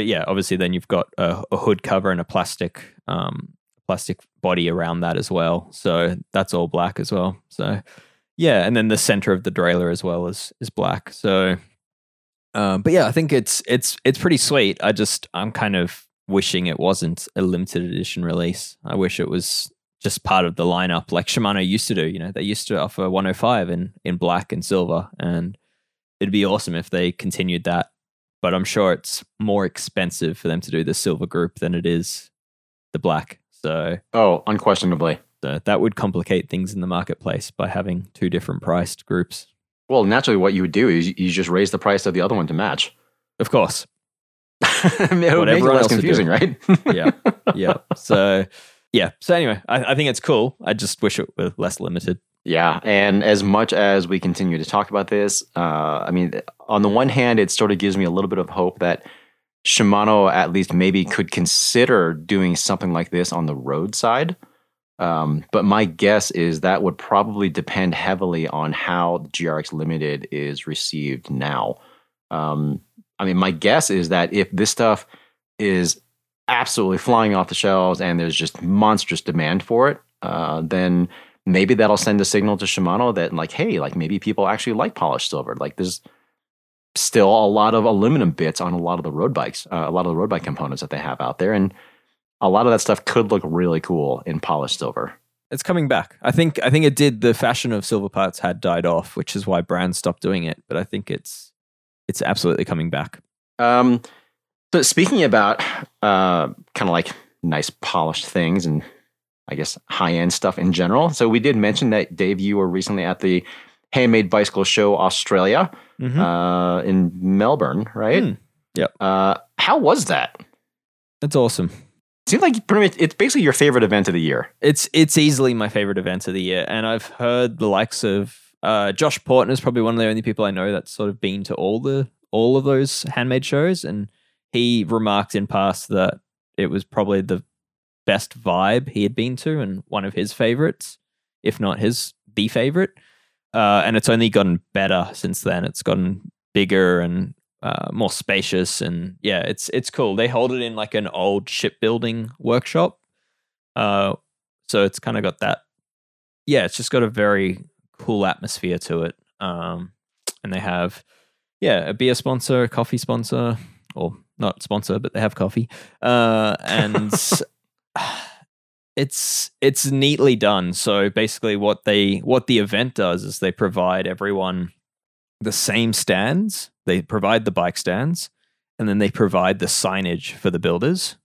but yeah, obviously then you've got a, a hood cover and a plastic um plastic body around that as well. So that's all black as well. So yeah, and then the center of the derailleur as well is is black. So um, but yeah, I think it's it's it's pretty sweet. I just I'm kind of wishing it wasn't a limited edition release. I wish it was just part of the lineup like Shimano used to do. You know, they used to offer 105 in in black and silver, and it'd be awesome if they continued that. But I'm sure it's more expensive for them to do the silver group than it is the black. So, Oh, unquestionably. so that would complicate things in the marketplace by having two different priced groups. Well, naturally, what you would do is you just raise the price of the other one to match. Of course, it would make it less confusing, right? yeah, yeah. So, yeah. So anyway, I, I think it's cool. I just wish it were less limited. Yeah, and as much as we continue to talk about this, uh, I mean, on the one hand, it sort of gives me a little bit of hope that Shimano at least maybe could consider doing something like this on the road side. Um, but my guess is that would probably depend heavily on how GRX Limited is received now. Um, I mean, my guess is that if this stuff is absolutely flying off the shelves and there's just monstrous demand for it, uh, then maybe that'll send a signal to Shimano that like, hey, like maybe people actually like polished silver. Like there's still a lot of aluminum bits on a lot of the road bikes, uh, a lot of the road bike components that they have out there, and a lot of that stuff could look really cool in polished silver. It's coming back. I think. I think it did. The fashion of silver parts had died off, which is why brands stopped doing it. But I think it's it's absolutely coming back. Um, so speaking about uh, kind of like nice polished things and I guess high end stuff in general. So we did mention that Dave, you were recently at the Handmade Bicycle Show Australia Mhm. uh, in Melbourne, right? Hmm. Yep. Uh, how was that? That's awesome. Seems like pretty much it's basically your favorite event of the year. It's it's easily my favorite event of the year, and I've heard the likes of uh, Josh Poertner is probably one of the only people I know that's sort of been to all the all of those handmade shows, and he remarked in past that it was probably the best vibe he had been to, and one of his favorites, if not his the favorite. Uh, and it's only gotten better since then. It's gotten bigger and uh, more spacious, and yeah, it's it's cool. They hold it in like an old shipbuilding workshop, uh, so it's kind of got that. Yeah, it's just got a very cool atmosphere to it. Um, and they have, yeah, a beer sponsor, a coffee sponsor, or not sponsor, but they have coffee. Uh, and it's it's neatly done. So basically, what they what the event does is they provide everyone the same stands. They provide the bike stands, and then they provide the signage for the builders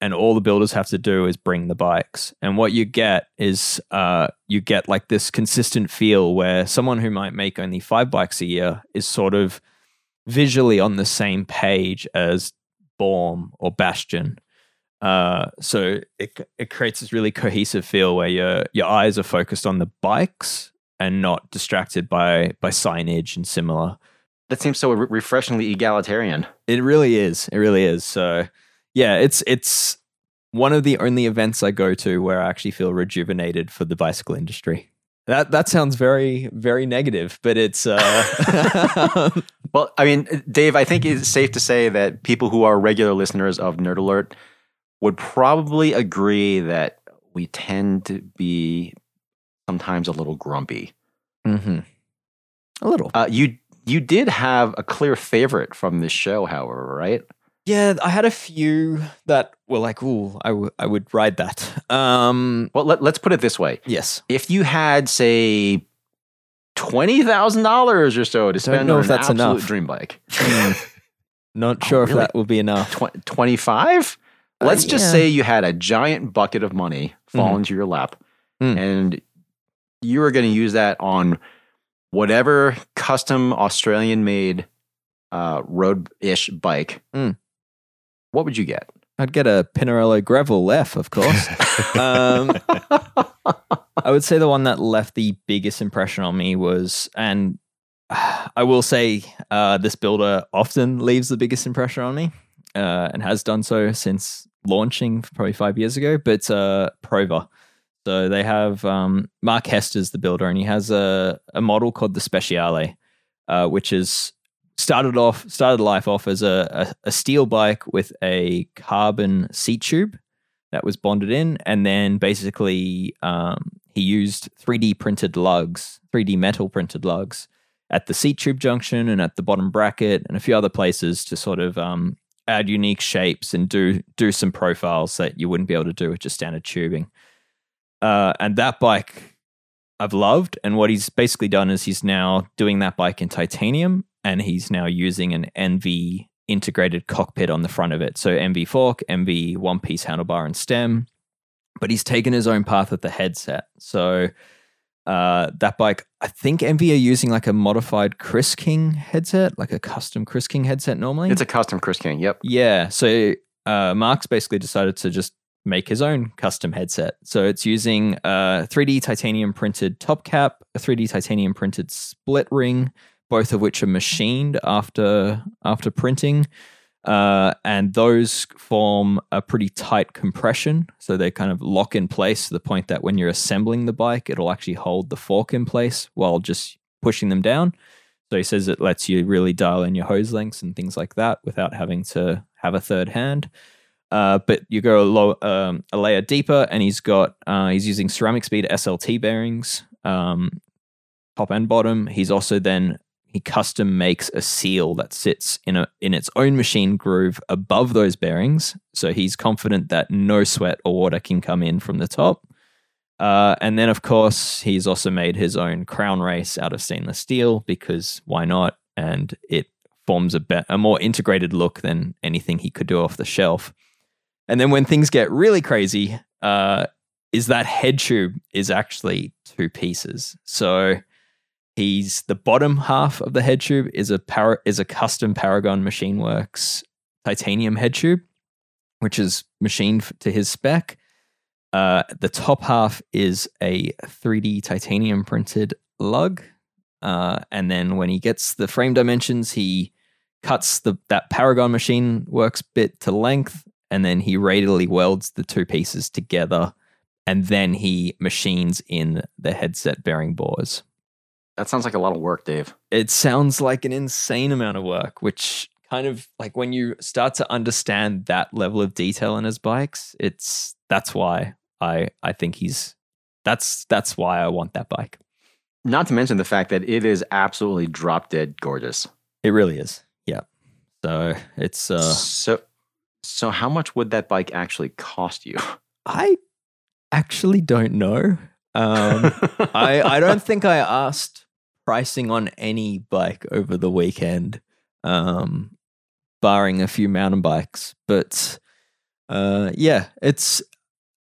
and all the builders have to do is bring the bikes. And what you get is uh, you get like this consistent feel where someone who might make only five bikes a year is sort of visually on the same page as Baum or Bastion. Uh, so it it creates this really cohesive feel where your your eyes are focused on the bikes and not distracted by by signage and similar. That seems so re- refreshingly egalitarian. It really is. It really is. So yeah, it's it's one of the only events I go to where I actually feel rejuvenated for the bicycle industry. That that sounds very very negative, but it's uh, Well, I mean, Dave, I think it's safe to say that people who are regular listeners of Nerd Alert would probably agree that we tend to be sometimes a little grumpy. mhm. a little. Uh, you you did have a clear favorite from this show, however, right? Yeah, I had a few that were like, "Ooh, I, w- I would ride that." Um, Well, let, let's put it this way: yes, if you had, say, twenty thousand dollars or so to spend know on if an that's absolute enough. dream bike, not Oh, sure if that will be enough. twenty five. Uh, Let's just yeah. say you had a giant bucket of money fall Mhm. into your lap, Mm. and you were going to use that on whatever custom Australian made uh, road ish bike. Mm. What would you get? I'd get a Pinarello Grevil F, of course. um, I would say the one that left the biggest impression on me was, and I will say uh, this builder often leaves the biggest impression on me uh, and has done so since launching probably five years ago, but uh, Prova. So they have um, Mark Hester's the builder, and he has a, a model called the Speciale, uh, which is started off started life off as a, a, a steel bike with a carbon seat tube that was bonded in, and then basically um, he used 3D printed lugs, 3D metal printed lugs at the seat tube junction and at the bottom bracket and a few other places to sort of um, add unique shapes and do do some profiles that you wouldn't be able to do with just standard tubing. Uh, and that bike I've loved. And what he's basically done is he's now doing that bike in titanium and he's now using an NV integrated cockpit on the front of it. So MV fork, MV one piece handlebar and stem. But he's taken his own path with the headset. So uh, that bike, I think MV are using like a modified Chris King headset, like a custom Chris King headset normally. It's a custom Chris King. Yep. Yeah. So uh, Mark's basically decided to just make his own custom headset. So it's using a 3D titanium printed top cap, a 3D titanium printed split ring, both of which are machined after after printing. Uh, and those form a pretty tight compression. So they kind of lock in place to the point that when you're assembling the bike, it'll actually hold the fork in place while just pushing them down. So he says it lets you really dial in your hose lengths and things like that without having to have a third hand. Uh, but you go a, low, um, a layer deeper, and he's got uh, he's using CeramicSpeed SLT bearings, um, top and bottom. He's also then he custom makes a seal that sits in a in its own machine groove above those bearings. So he's confident that no sweat or water can come in from the top. Uh, and then, of course, he's also made his own crown race out of stainless steel because why not? And it forms a, be- a more integrated look than anything he could do off the shelf. And then when things get really crazy, uh, is that head tube is actually two pieces. So he's the bottom half of the head tube is a para- is a custom Paragon Machine Works titanium head tube, which is machined to his spec. Uh, the top half is a 3D titanium printed lug. Uh, and then when he gets the frame dimensions, he cuts the that Paragon machine works bit to length, and then he radially welds the two pieces together, and then he machines in the headset bearing bores. That sounds like a lot of work, Dave. It sounds like an insane amount of work, which kind of like when you start to understand that level of detail in his bikes, it's that's why I I think he's that's that's why I want that bike. Not to mention the fact that it is absolutely drop dead gorgeous. It really is. Yeah. So it's uh so, so how much would that bike actually cost you? I actually don't know. Um I I don't think I asked pricing on any bike over the weekend, um, barring a few mountain bikes. But uh, yeah, it's.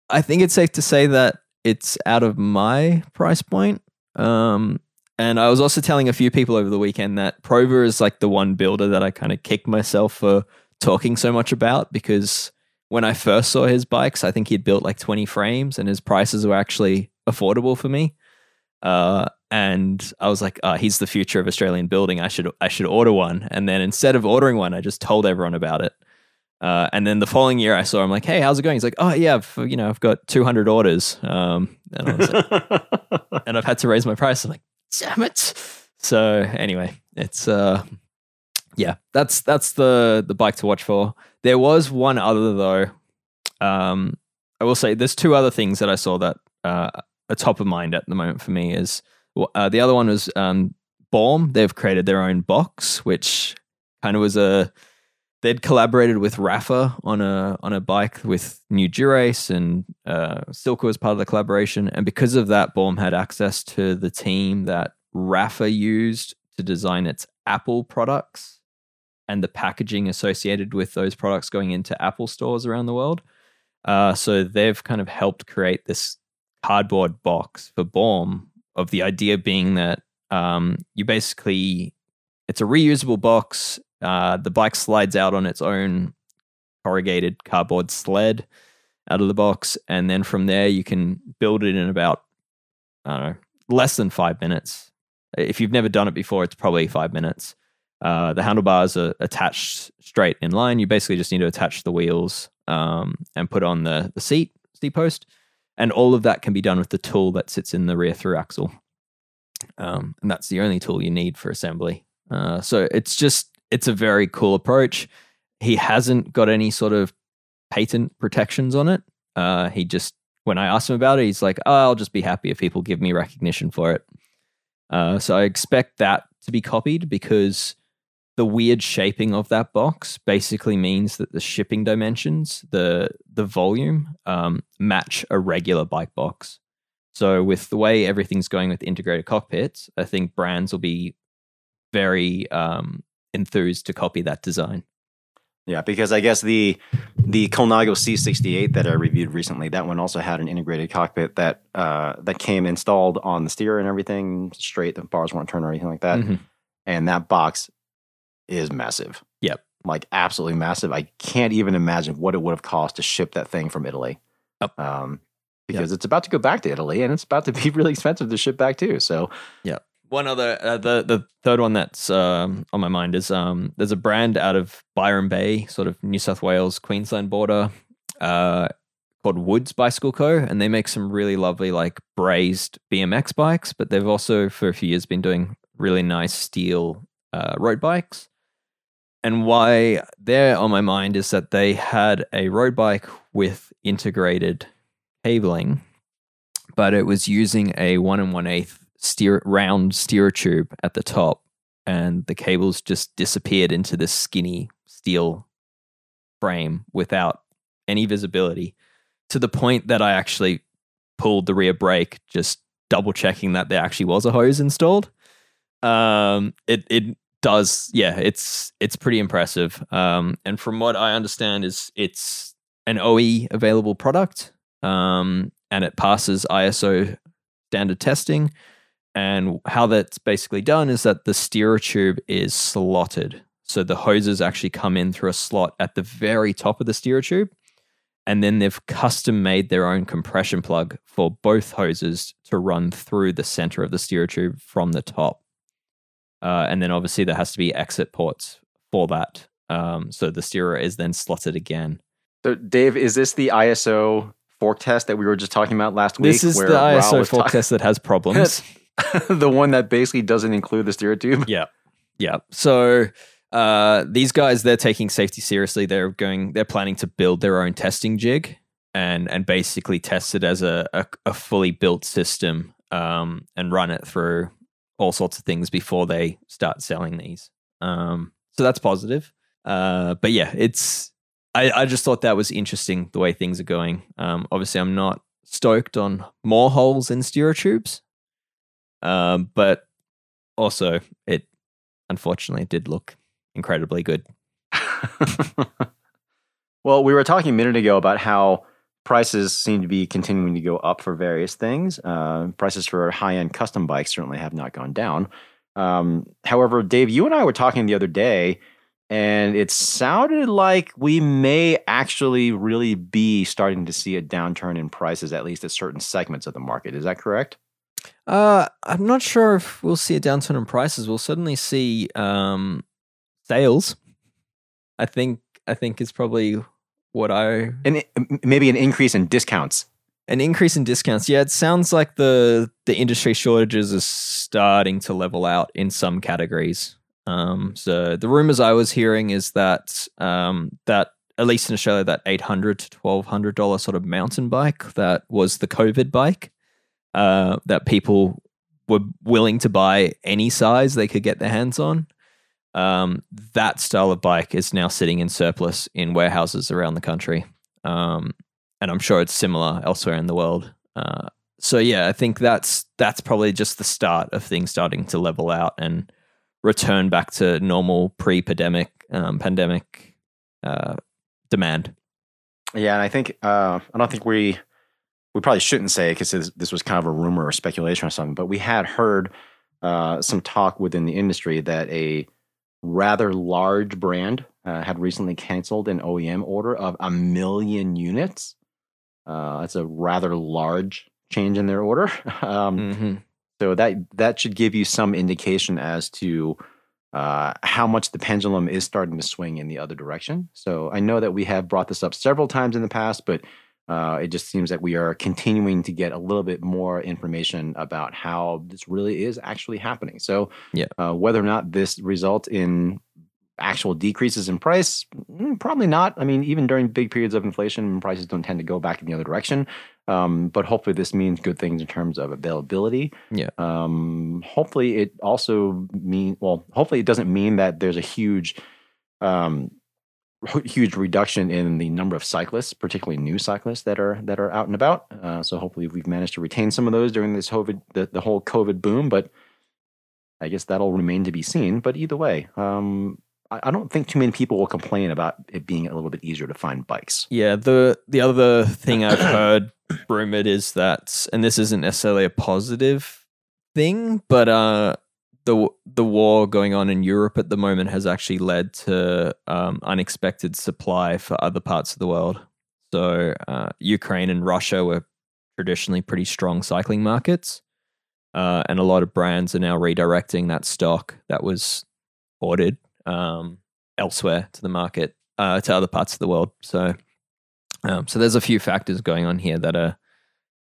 I think it's safe to say that it's out of my price point. Um, and I was also telling a few people over the weekend that Prova is like the one builder that I kind of kicked myself for talking so much about because when I first saw his bikes, I think he'd built like 20 frames and his prices were actually affordable for me. Uh, and I was like, oh, he's the future of Australian building. I should I should order one. And then instead of ordering one, I just told everyone about it. Uh, and then the following year, I saw him like, "Hey, how's it going?" He's like, "Oh yeah, I've, you know, I've got 200 orders, um, and, I was like, and I've had to raise my price." I'm like, "Damn it!" So anyway, it's uh, yeah, that's that's the the bike to watch for. There was one other though. Um, I will say there's two other things that I saw that uh, are top of mind at the moment for me. Is uh, the other one was um, Baum. They've created their own box, which kind of was a they'd collaborated with Rapha on a on a bike with New Dura-Ace and uh, Silca was part of the collaboration. And because of that, Baum had access to the team that Rapha used to design its Apple products and the packaging associated with those products going into Apple stores around the world. Uh, so they've kind of helped create this cardboard box for Baum of the idea being that um, you basically it's a reusable box uh, the bike slides out on its own corrugated cardboard sled out of the box, and then from there you can build it in about I don't know less than five minutes. If you've never done it before, it's probably five minutes. Uh, the handlebars are attached straight in line. You basically just need to attach the wheels um, and put on the the seat seat post, and all of that can be done with the tool that sits in the rear through axle. Um, and that's the only tool you need for assembly. Uh, so it's just it's a very cool approach. He hasn't got any sort of patent protections on it. Uh, he just, when I asked him about it, he's like, oh, I'll just be happy if people give me recognition for it. Uh, so I expect that to be copied because the weird shaping of that box basically means that the shipping dimensions, the the volume, um, match a regular bike box. So with the way everything's going with integrated cockpits, I think brands will be very um, enthused to copy that design. Yeah, because I guess the the Colnago C68 that I reviewed recently, that one also had an integrated cockpit that uh, that came installed on the steer and everything straight. The bars weren't turned or anything like that. Mm-hmm. And that box is massive. Yep, like absolutely massive. I can't even imagine what it would have cost to ship that thing from Italy. Yep. Um, because yep. it's about to go back to Italy and it's about to be really expensive to ship back too. So yeah, one other, uh, the the third one that's um, on my mind is um, there's a brand out of Byron Bay, sort of New South Wales, Queensland border, uh, called Woods Bicycle Co. And they make some really lovely, like brazed BMX bikes, but they've also, for a few years, been doing really nice steel uh, road bikes. And why they're on my mind is that they had a road bike with integrated cabling, but it was using a one and one eighth steer round steer tube at the top, and the cables just disappeared into this skinny steel frame without any visibility. To the point that I actually pulled the rear brake, just double checking that there actually was a hose installed. Um, it it does, yeah, it's it's pretty impressive. Um, and from what I understand, is it's an OE available product. Um, and it passes ISO standard testing. And how that's basically done is that the steerer tube is slotted. So the hoses actually come in through a slot at the very top of the steerer tube. And then they've custom made their own compression plug for both hoses to run through the center of the steerer tube from the top. Uh, and then obviously there has to be exit ports for that. Um, so the steerer is then slotted again. So, Dave, is this the ISO fork test that we were just talking about last week? This is the ISO fork test that has problems. the one that basically doesn't include the steer tube. Yeah. Yeah. So uh, these guys, they're taking safety seriously. They're going, they're planning to build their own testing jig and and basically test it as a, a, a fully built system um, and run it through all sorts of things before they start selling these. Um, so that's positive. Uh, but yeah, it's I, I just thought that was interesting the way things are going. Um, obviously, I'm not stoked on more holes in steer tubes. Um, but also, it unfortunately did look incredibly good. well, we were talking a minute ago about how prices seem to be continuing to go up for various things. Uh, prices for high end custom bikes certainly have not gone down. Um, however, Dave, you and I were talking the other day, and it sounded like we may actually really be starting to see a downturn in prices, at least at certain segments of the market. Is that correct? Uh, I'm not sure if we'll see a downturn in prices. We'll certainly see um, sales. I think I think is probably what I And maybe an increase in discounts. an increase in discounts. Yeah, it sounds like the the industry shortages are starting to level out in some categories. Um, so the rumors I was hearing is that um, that at least in Australia, that eight hundred to twelve hundred dollar sort of mountain bike that was the COVID bike uh, that people were willing to buy any size they could get their hands on. Um, that style of bike is now sitting in surplus in warehouses around the country. Um, and I'm sure it's similar elsewhere in the world. Uh, so yeah, I think that's that's probably just the start of things starting to level out and return back to normal pre-pandemic um, pandemic uh, demand. Yeah, and I think uh, I don't think we we probably shouldn't say because this, was kind of a rumor or speculation or something, but we had heard uh, some talk within the industry that a rather large brand uh, had recently canceled an OEM order of a million units. Uh, that's a rather large change in their order. um, Mm-hmm. so that that should give you some indication as to uh, how much the pendulum is starting to swing in the other direction. So I know that we have brought this up several times in the past, but uh, it just seems that we are continuing to get a little bit more information about how this really is actually happening. So Yeah. uh, whether or not this results in actual decreases in price, mm, probably not. I mean, even during big periods of inflation, prices don't tend to go back in the other direction. Um, but hopefully, this means good things in terms of availability. Yeah. Um, hopefully, it also mean well. Hopefully, it doesn't mean that there's a huge, um, huge reduction in the number of cyclists, particularly new cyclists that are that are out and about. Uh, so hopefully, we've managed to retain some of those during this COVID, the, the whole COVID boom. But I guess that'll remain to be seen. But either way, um, I, I don't think too many people will complain about it being a little bit easier to find bikes. Yeah, the the other thing I've heard rumored is that, and this isn't necessarily a positive thing, but uh, the the war going on in Europe at the moment has actually led to um, unexpected supply for other parts of the world. So uh, Ukraine and Russia were traditionally pretty strong cycling markets, uh, and a lot of brands are now redirecting that stock that was ordered um, elsewhere to the market uh, to other parts of the world. So, um, so there's a few factors going on here that are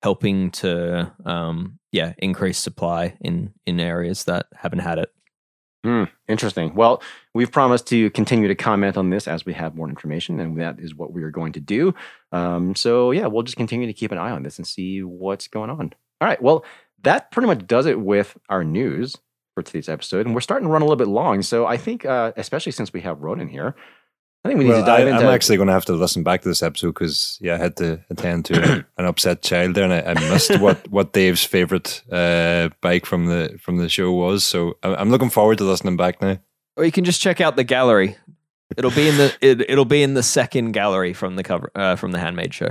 helping to, um, yeah, increase supply in in areas that haven't had it. Hmm, interesting. Well, we've promised to continue to comment on this as we have more information, and that is what we are going to do. Um, so, yeah, we'll just continue to keep an eye on this and see what's going on. All right. Well, that pretty much does it with our news for today's episode, and we're starting to run a little bit long. So, I think, uh, especially since we have Ronan here, I think we need Well, to dive I, into. I'm actually going to have to listen back to this episode because yeah, I had to attend to an upset child there, and I, I missed what, what Dave's favorite uh, bike from the from the show was. So I'm, I'm looking forward to listening back now. Or you can just check out the gallery. It'll be in the it, it'll be in the second gallery from the cover uh, from the handmade show.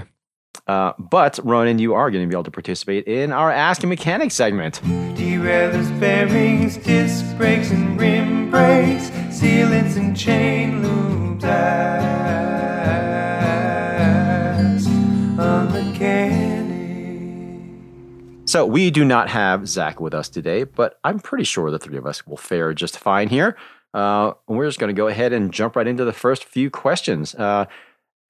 Uh, but Ronan, you are going to be able to participate in our Ask a Mechanic segment. Derailleurs, bearings, disc brakes, and rim brakes, sealants and chain So we do not have Zach with us today, but I'm pretty sure the three of us will fare just fine here. Uh, we're just going to go ahead and jump right into the first few questions. Uh,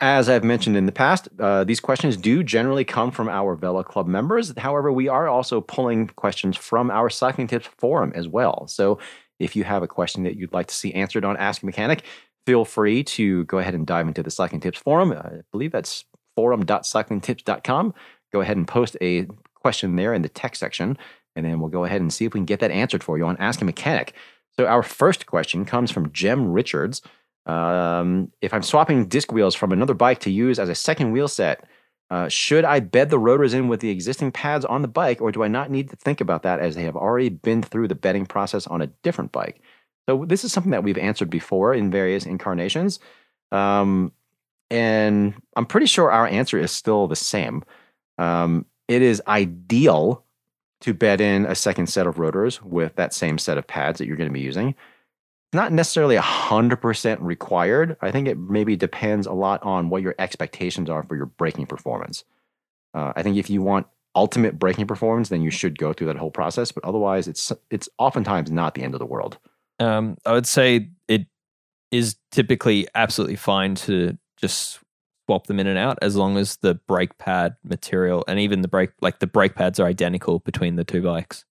as I've mentioned in the past, uh, these questions do generally come from our VeloClub members. However, we are also pulling questions from our Cycling Tips forum as well. So if you have a question that you'd like to see answered on Ask Mechanic, feel free to go ahead and dive into the Cycling Tips forum. I believe that's forum.cyclingtips.com. Go ahead and post a question there in the text section, and then we'll go ahead and see if we can get that answered for you on Ask a Mechanic. So our first question comes from Jem Richards. Um, if I'm swapping disc wheels from another bike to use as a second wheel set, uh, should I bed the rotors in with the existing pads on the bike, or do I not need to think about that as they have already been through the bedding process on a different bike? So this is something that we've answered before in various incarnations, um, and I'm pretty sure our answer is still the same. Um, it is ideal to bed in a second set of rotors with that same set of pads that you're going to be using not necessarily 100% required. I think it maybe depends a lot on what your expectations are for your braking performance. Uh, I think if you want ultimate braking performance, then you should go through that whole process. But otherwise, it's it's oftentimes not the end of the world. Um, I would say it is typically absolutely fine to just swap them in and out as long as the brake pad material and even the brake like the brake pads are identical between the two bikes.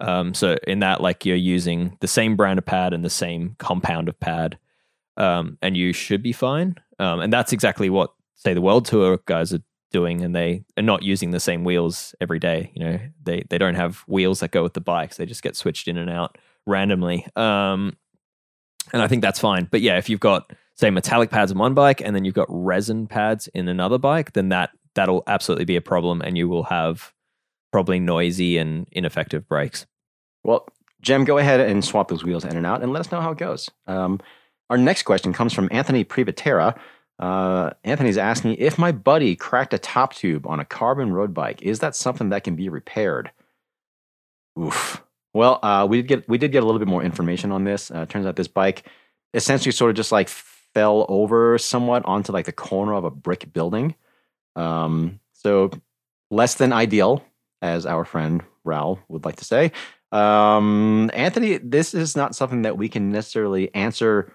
Um, so in that, like you're using the same brand of pad and the same compound of pad, um, and you should be fine. Um, and that's exactly what say the World Tour guys are doing, and they are not using the same wheels every day. You know, they they don't have wheels that go with the bikes; they just get switched in and out randomly. Um, and I think that's fine. But yeah, if you've got say metallic pads on one bike and then you've got resin pads in another bike, then that that'll absolutely be a problem, and you will have probably noisy and ineffective brakes. Well, Jem, go ahead and swap those wheels in and out, and let us know how it goes. Um, our next question comes from Anthony Privatera. Uh, Anthony's asking if my buddy cracked a top tube on a carbon road bike, is that something that can be repaired? Oof. Well, uh, we did get we did get a little bit more information on this. Uh, turns out this bike essentially sort of just like fell over somewhat onto like the corner of a brick building. Um, so less than ideal, as our friend Raul would like to say. Um, Anthony, this is not something that we can necessarily answer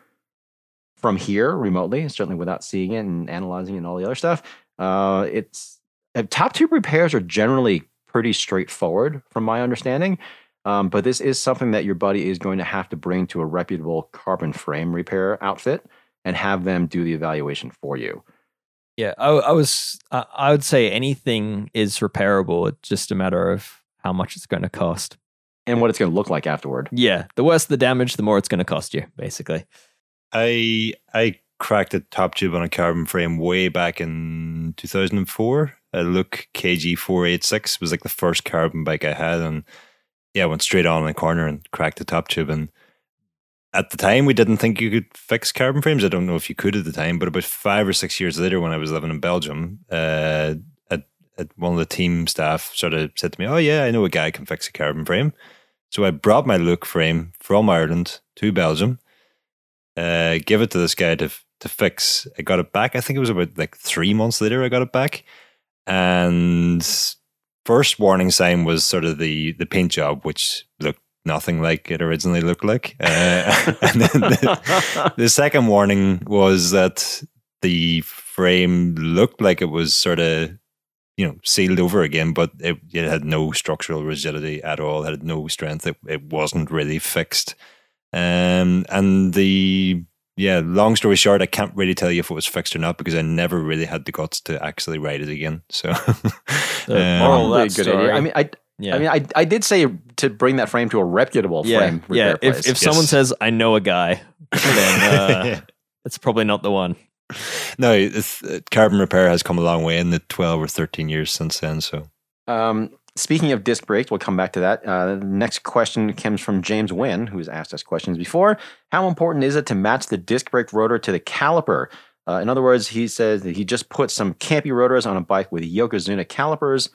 from here remotely, certainly without seeing it and analyzing it and all the other stuff. Uh, it's uh, top tube repairs are generally pretty straightforward, from my understanding. Um, but this is something that your buddy is going to have to bring to a reputable carbon frame repair outfit and have them do the evaluation for you. Yeah, I, I was. I I would say anything is repairable. It's just a matter of how much it's going to cost. And what it's going to look like afterward. Yeah, the worse the damage, the more it's going to cost you, basically. I I cracked a top tube on a carbon frame way back in 2004. A Look KG486 was like the first carbon bike I had, and yeah, I went straight on in the corner and cracked the top tube. And at the time, we didn't think you could fix carbon frames. I don't know if you could at the time, but about five or six years later, when I was living in Belgium, uh, at, at one of the team staff sort of said to me, "Oh yeah, I know a guy can fix a carbon frame." So I brought my Look frame from Ireland to Belgium uh, give it to this guy to to fix. I got it back. I think it was about like three months later. I got it back, and first warning sign was sort of the the paint job, which looked nothing like it originally looked like. Uh, and then the, the second warning was that the frame looked like it was sort of you know sealed over again, but it, it had no structural rigidity at all. It had no strength. It, it wasn't really fixed. Um, and the yeah, long story short, I can't really tell you if it was fixed or not because I never really had the guts to actually write it again. So, The um, moral of Probably a that good story- idea. I mean, I, Yeah, I mean, I, I did say to bring that frame to a reputable yeah, frame repair yeah. If place. if someone says I know a guy, then uh, it's probably not the one. no, it's, uh, carbon repair has come a long way in the twelve or thirteen years since then. So, Um, speaking of disc brakes, we'll come back to that. Uh, the next question comes from James Wynn, who's asked us questions before. How important is it to match the disc brake rotor to the caliper? Uh, in other words, he says that he just put some campy rotors on a bike with Yokozuna calipers.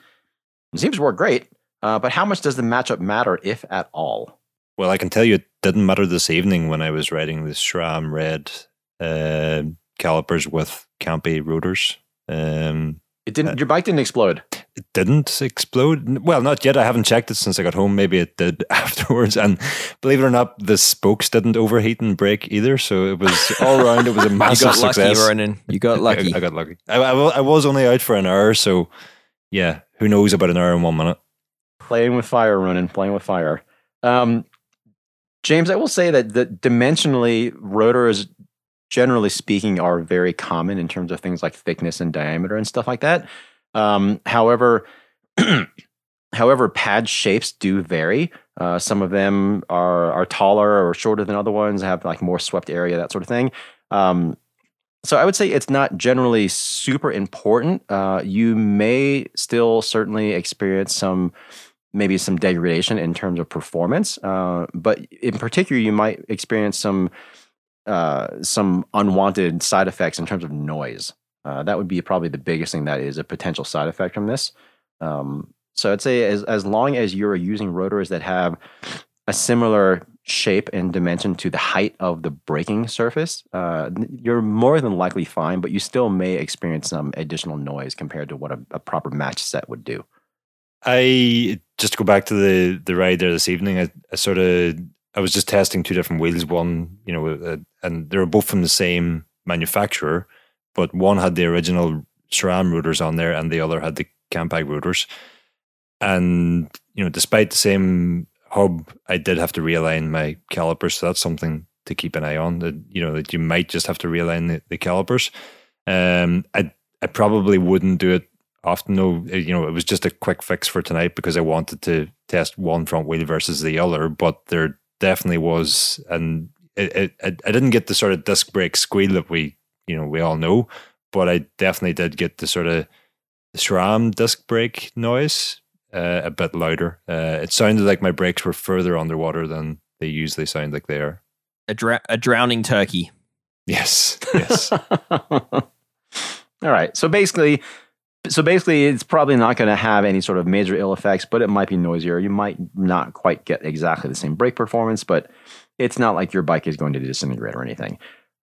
It seems to work great, uh, but how much does the matchup matter, if at all? well, I can tell you, it didn't matter this evening when I was riding the SRAM red uh, calipers with Campy rotors. Um, It didn't. your bike didn't explode. it didn't explode. Well, not yet. I haven't checked it since I got home. Maybe it did afterwards. And believe it or not, the spokes didn't overheat and break either. So it was all around. It was a You massive got lucky, success. You got lucky. I, I got lucky. I, I, I was only out for an hour, so yeah. Who knows about an hour and one minute? Playing with fire, running, playing with fire. Um, James, I will say that the dimensionally rotors, generally speaking, are very common in terms of things like thickness and diameter and stuff like that. Um, however, however, pad shapes do vary. Uh, some of them are are taller or shorter than other ones, have like more swept area, that sort of thing. Um, so I would say it's not generally super important. Uh, you may still certainly experience some maybe some degradation in terms of performance, uh, but in particular, you might experience some uh, some unwanted side effects in terms of noise. Uh, that would be probably the biggest thing that is a potential side effect from this. Um, so I'd say as as long as you're using rotors that have a similar shape and dimension to the height of the braking surface, uh, you're more than likely fine, but you still may experience some additional noise compared to what a, a proper match set would do. I just to go back to the the ride there this evening. I, I sort of I was just testing two different wheels. One, you know, uh, and they were both from the same manufacturer, but one had the original SRAM rotors on there, and the other had the Campag rotors. And you know, despite the same hub, I did have to realign my calipers. So that's something to keep an eye on. That you know that you might just have to realign the, the calipers. Um, I I probably wouldn't do it often though. You know, it was just a quick fix for tonight because I wanted to test one front wheel versus the other. But there definitely was, and it, it, I didn't get the sort of disc brake squeal that we you know we all know, but I definitely did get the sort of SRAM disc brake noise uh, a bit louder. Uh, it sounded like my brakes were further underwater than they usually sound like they are. A, dr- a drowning turkey. Yes, yes. All right. So basically, so basically, it's probably not going to have any sort of major ill effects, but it might be noisier. You might not quite get exactly the same brake performance, but it's not like your bike is going to disintegrate or anything.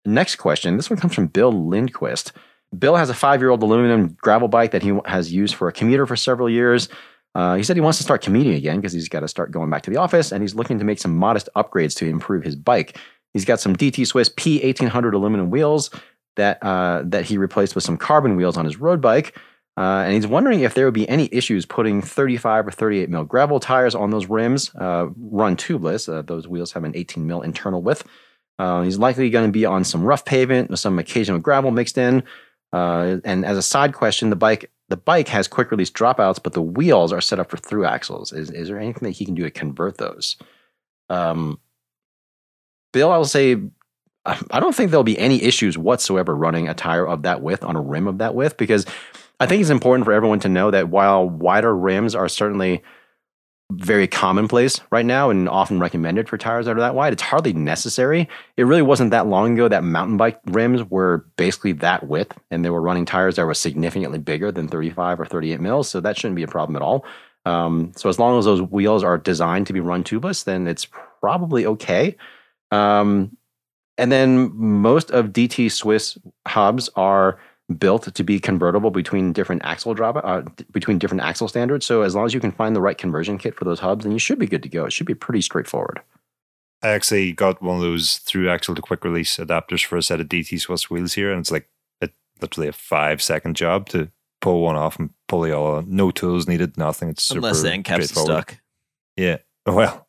Next question. This one comes from Bill Lindquist. Bill has a five-year-old aluminum gravel bike that he has used for a commuter for several years. Uh, he said he wants to start commuting again because he's got to start going back to the office, and he's looking to make some modest upgrades to improve his bike. He's got some DT Swiss P1800 aluminum wheels that uh, that he replaced with some carbon wheels on his road bike. Uh, and he's wondering if there would be any issues putting 35 or 38 mil gravel tires on those rims, uh, run tubeless. Uh, those wheels have an 18 mil internal width. Uh, he's likely going to be on some rough pavement with some occasional gravel mixed in. Uh, and as a side question, the bike the bike has quick release dropouts, but the wheels are set up for through axles. Is is there anything that he can do to convert those? Um, Bill, I'll say I don't think there'll be any issues whatsoever running a tire of that width on a rim of that width because I think it's important for everyone to know that while wider rims are certainly very commonplace right now and often recommended for tires that are that wide, it's hardly necessary. It really wasn't that long ago that mountain bike rims were basically that width and they were running tires that were significantly bigger than 35 or 38 mils. So that shouldn't be a problem at all. Um, so as long as those wheels are designed to be run tubeless, then it's probably okay. Um, and then most of DT Swiss hubs are built to be convertible between different axle drop uh, between different axle standards. So as long as you can find the right conversion kit for those hubs, then you should be good to go. It should be pretty straightforward. I actually got one of those through axle to quick release adapters for a set of DT Swiss wheels here, and it's like a, literally a five second job to pull one off and pull it all. On. No tools needed, nothing. It's super Unless the end caps stuck. Yeah. Well,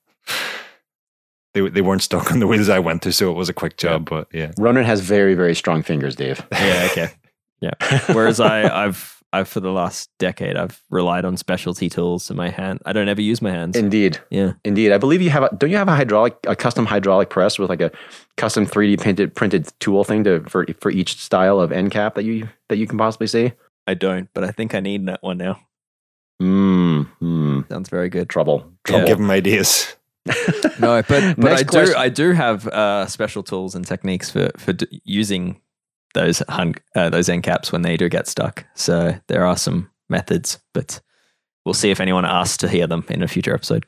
they they weren't stuck on the wheels I went to, so it was a quick job. But yeah, Ronan has very, very strong fingers, Dave. Yeah, okay. Yeah. Whereas I, I've I've for the last decade I've relied on specialty tools in my hand. I don't ever use my hands. Indeed. yeah. Indeed. I believe you have a don't you have a hydraulic a custom hydraulic press with like a custom 3D printed printed tool thing to for for each style of end cap that you that you can possibly see? I don't, but I think I need that one now. Mm, mm, Sounds very good. trouble. don't Trouble. give them ideas. No, but but Next I do. I do have uh, special tools and techniques for for d- using those hun- uh, those end caps when they do get stuck. So there are some methods, but we'll see if anyone asks to hear them in a future episode.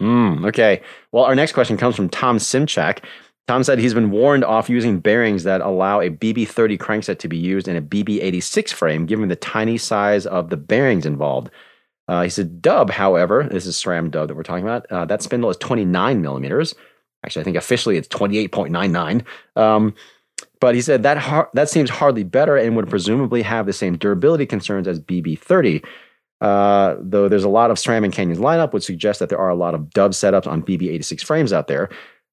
Mm, okay. Well, our next question comes from Tom Simchak. Tom said he's been warned off using bearings that allow a BB30 crankset to be used in a BB86 frame, given the tiny size of the bearings involved. Uh, he said, Dub, however, this is SRAM Dub that we're talking about, uh, that spindle is 29 millimeters. Actually, I think officially it's 28.99. Um, but he said that har- that seems hardly better and would presumably have the same durability concerns as BB30. Uh, though there's a lot of SRAM and Canyons lineup would suggest that there are a lot of dub setups on BB86 frames out there.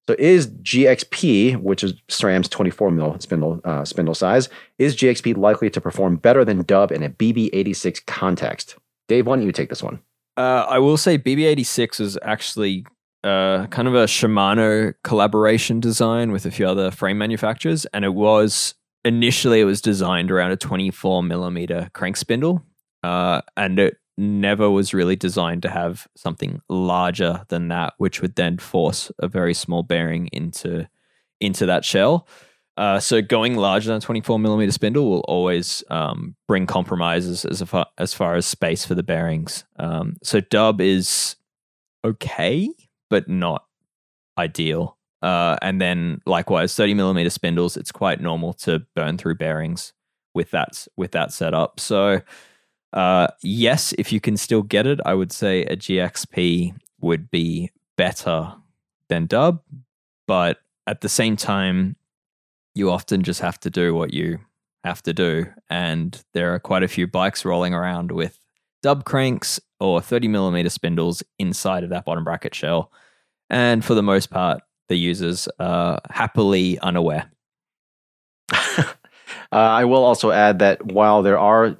So is GXP, which is SRAM's 24 mil spindle uh, spindle size, is GXP likely to perform better than dub in a BB86 context? Dave, why don't you take this one? Uh, I will say BB86 is actually uh, kind of a Shimano collaboration design with a few other frame manufacturers, and it was initially it was designed around a 24 millimeter crank spindle, uh, and it never was really designed to have something larger than that, which would then force a very small bearing into into that shell. Uh, so going larger than 24 millimeter spindle will always um, bring compromises as far, as far as space for the bearings. Um, so dub is okay, but not ideal. Uh, and then likewise, 30 millimeter spindles, it's quite normal to burn through bearings with that with that setup. So Uh, yes, if you can still get it, I would say a GXP would be better than Dub, but at the same time, you often just have to do what you have to do. And there are quite a few bikes rolling around with dub cranks or 30 millimeter spindles inside of that bottom bracket shell. And for the most part, the users are happily unaware. uh, I will also add that while there are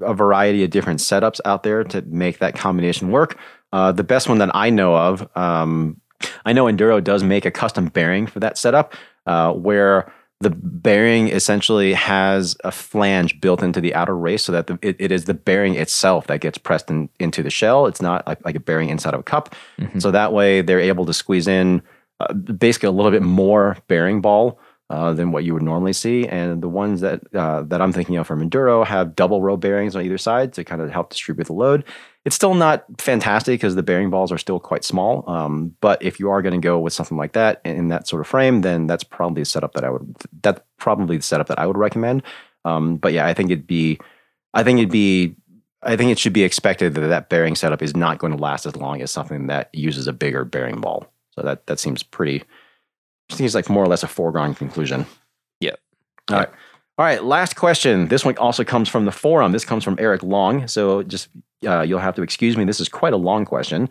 a variety of different setups out there to make that combination work, uh, the best one that I know of, um, I know Enduro does make a custom bearing for that setup uh, where the bearing essentially has a flange built into the outer race so that the, it, it is the bearing itself that gets pressed in, into the shell. It's not like, like a bearing inside of a cup. Mm-hmm. So that way they're able to squeeze in uh, basically a little bit more bearing ball uh, than what you would normally see. And the ones that uh, that I'm thinking of from Enduro have double row bearings on either side to kind of help distribute the load. It's still not fantastic because the bearing balls are still quite small. Um, but if you are going to go with something like that in that sort of frame, then that's probably a setup that I would. That's probably the setup that I would recommend. Um, but yeah, I think it'd be. I think it'd be. I think it should be expected that that bearing setup is not going to last as long as something that uses a bigger bearing ball. So that that seems pretty. Seems like more or less a foregone conclusion. Yep. All right. All right. Last question. This one also comes from the forum. This comes from Eric Long. So just uh, you'll have to excuse me. This is quite a long question.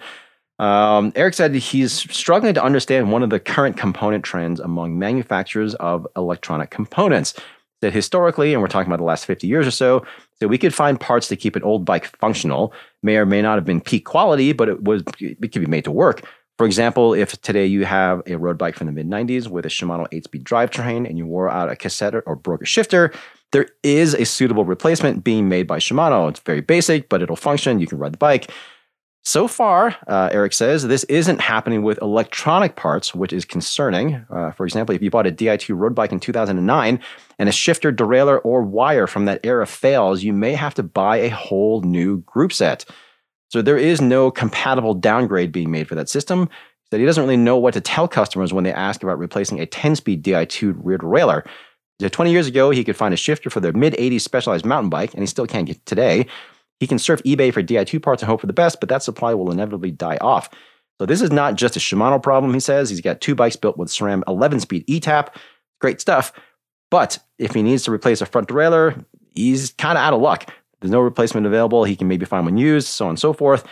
Um, Eric said he's struggling to understand one of the current component trends among manufacturers of electronic components. That historically, and we're talking about the last 50 years or so, that we could find parts to keep an old bike functional, may or may not have been peak quality, but it was it could be made to work. For example, if today you have a road bike from the mid 90s with a Shimano 8 speed drivetrain and you wore out a cassette or broke a shifter, there is a suitable replacement being made by Shimano. It's very basic, but it'll function. You can ride the bike. So far, uh, Eric says, this isn't happening with electronic parts, which is concerning. Uh, for example, if you bought a Di2 road bike in 2009 and a shifter, derailleur, or wire from that era fails, you may have to buy a whole new group set. So there is no compatible downgrade being made for that system. That he doesn't really know what to tell customers when they ask about replacing a 10-speed Di2 rear derailleur. 20 years ago, he could find a shifter for their mid 80s specialized mountain bike, and he still can't get today. He can surf eBay for Di2 parts and hope for the best, but that supply will inevitably die off. So this is not just a Shimano problem, he says. He's got two bikes built with SRAM 11 speed ETAP. Great stuff. But if he needs to replace a front derailleur, he's kind of out of luck. There's no replacement available. He can maybe find one used, so on and so forth.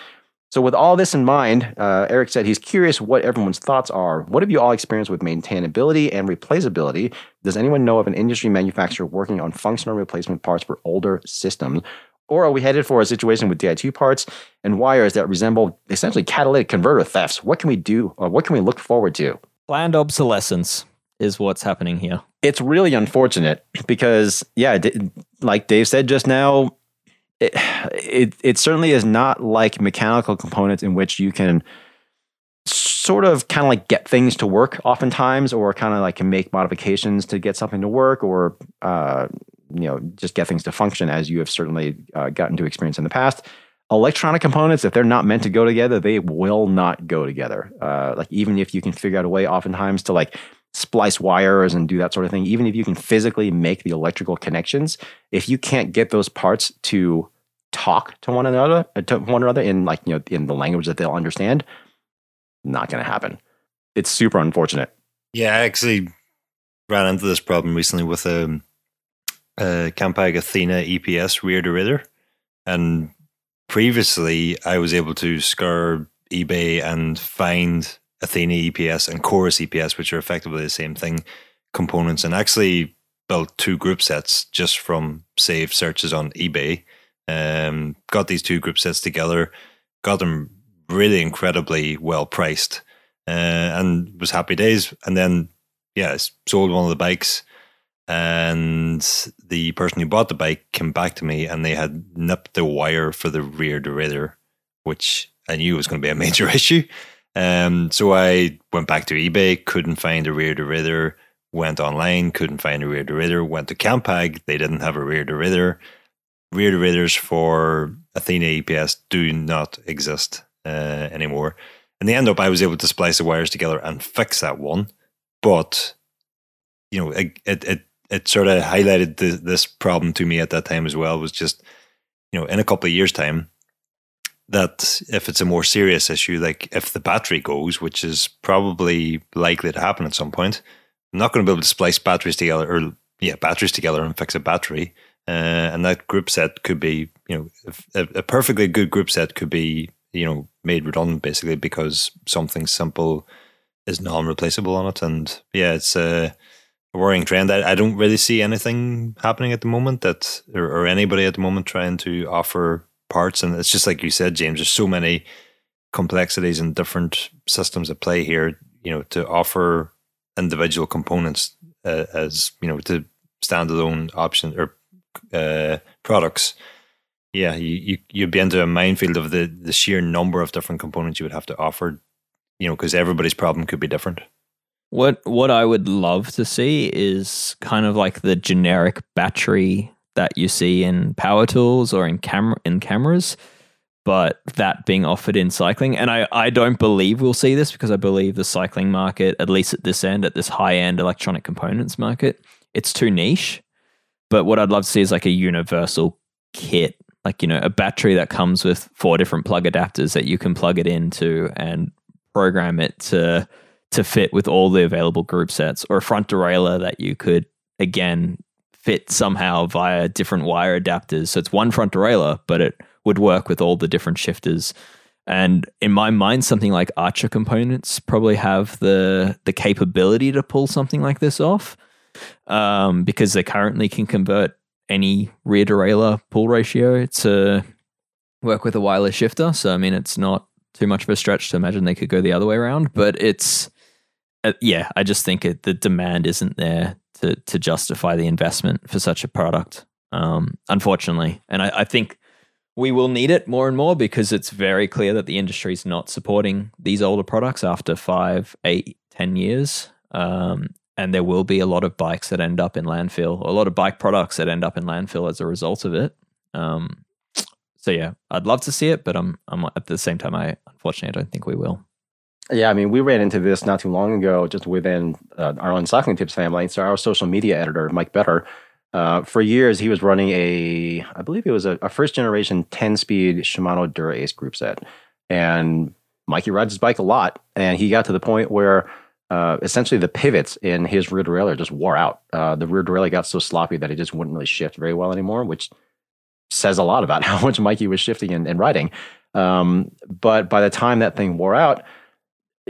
So, with all this in mind, uh, Eric said he's curious what everyone's thoughts are. What have you all experienced with maintainability and replaceability? Does anyone know of an industry manufacturer working on functional replacement parts for older systems? Or are we headed for a situation with Di2 parts and wires that resemble essentially catalytic converter thefts? What can we do, or what can we look forward to? Planned obsolescence is what's happening here. It's really unfortunate because, yeah, like Dave said just now, it, it, it certainly is not like mechanical components in which you can sort of kind of like get things to work oftentimes or kind of like can make modifications to get something to work or uh, you know just get things to function as you have certainly uh, gotten to experience in the past. Electronic components if they're not meant to go together they will not go together. Uh, like even if you can figure out a way oftentimes to like splice wires and do that sort of thing even if you can physically make the electrical connections if you can't get those parts to talk to one another uh, to one another in like you know in the language that they'll understand not going to happen. It's super unfortunate. Yeah i actually ran into this problem recently with a, a campag athena eps rear derailleur and previously i was able to scour ebay and find athena eps and chorus eps which are effectively the same thing components and actually built two group sets just from saved searches on ebay um, got these two group sets together, got them really incredibly well priced, uh, and was happy days. And then, yeah, sold one of the bikes, and the person who bought the bike came back to me, and they had nipped the wire for the rear derailleur, which I knew was going to be a major issue. Um, so I went back to eBay, couldn't find a rear derailleur. Went online, couldn't find a rear derailleur. Went to Campag, they didn't have a rear derailleur rear derailleurs for Athena EPS do not exist uh, anymore. In the end up, I was able to splice the wires together and fix that one, but you know, it it it, it sort of highlighted the, this problem to me at that time as well. Was just you know, in a couple of years' time, that if it's a more serious issue, like if the battery goes, which is probably likely to happen at some point, I'm not going to be able to splice batteries together or yeah, batteries together and fix a battery. Uh, and that group set could be, you know, a, a perfectly good group set could be, you know, made redundant basically because something simple is non-replaceable on it. And yeah, it's a, worrying trend. I, I, don't really see anything happening at the moment that, or, or anybody at the moment trying to offer parts. And it's just like you said, James. There's so many complexities and different systems at play here. You know, to offer individual components uh, as you know to standalone options or uh, products. Yeah, you, you you'd be into a minefield of the the sheer number of different components you would have to offer. You know, because everybody's problem could be different. What what I would love to see is kind of like the generic battery that you see in power tools or in camera in cameras, but that being offered in cycling. And I, I don't believe we'll see this because I believe the cycling market, at least at this end, at this high end electronic components market, it's too niche. But what I'd love to see is like a universal kit, like, you know, a battery that comes with four different plug adapters that you can plug it into and program it to to fit with all the available group sets or a front derailleur that you could again fit somehow via different wire adapters. So it's one front derailleur, but it would work with all the different shifters. And in my mind, something like Archer components probably have the the capability to pull something like this off, um, because they currently can convert any rear derailleur pull ratio to work with a wireless shifter. So I mean, it's not too much of a stretch to imagine they could go the other way around. But it's uh, yeah, I just think it, the demand isn't there to to justify the investment for such a product. Um, unfortunately, and I, I think we will need it more and more because it's very clear that the industry is not supporting these older products after five, eight, ten years. Um, and there will be a lot of bikes that end up in landfill, a lot of bike products that end up in landfill as a result of it. Um, so yeah, I'd love to see it, but I'm, I'm at the same time, I unfortunately I don't think we will. Yeah, I mean, we ran into this not too long ago, just within uh, our own cycling tips family. So our social media editor, Mike Better, uh, for years he was running a, I believe it was a, a first generation ten speed Shimano Dura Ace group set, and Mikey rides his bike a lot, and he got to the point where. Uh, essentially, the pivots in his rear derailleur just wore out. Uh, the rear derailleur got so sloppy that it just wouldn't really shift very well anymore, which says a lot about how much Mikey was shifting and, and riding. Um, but by the time that thing wore out,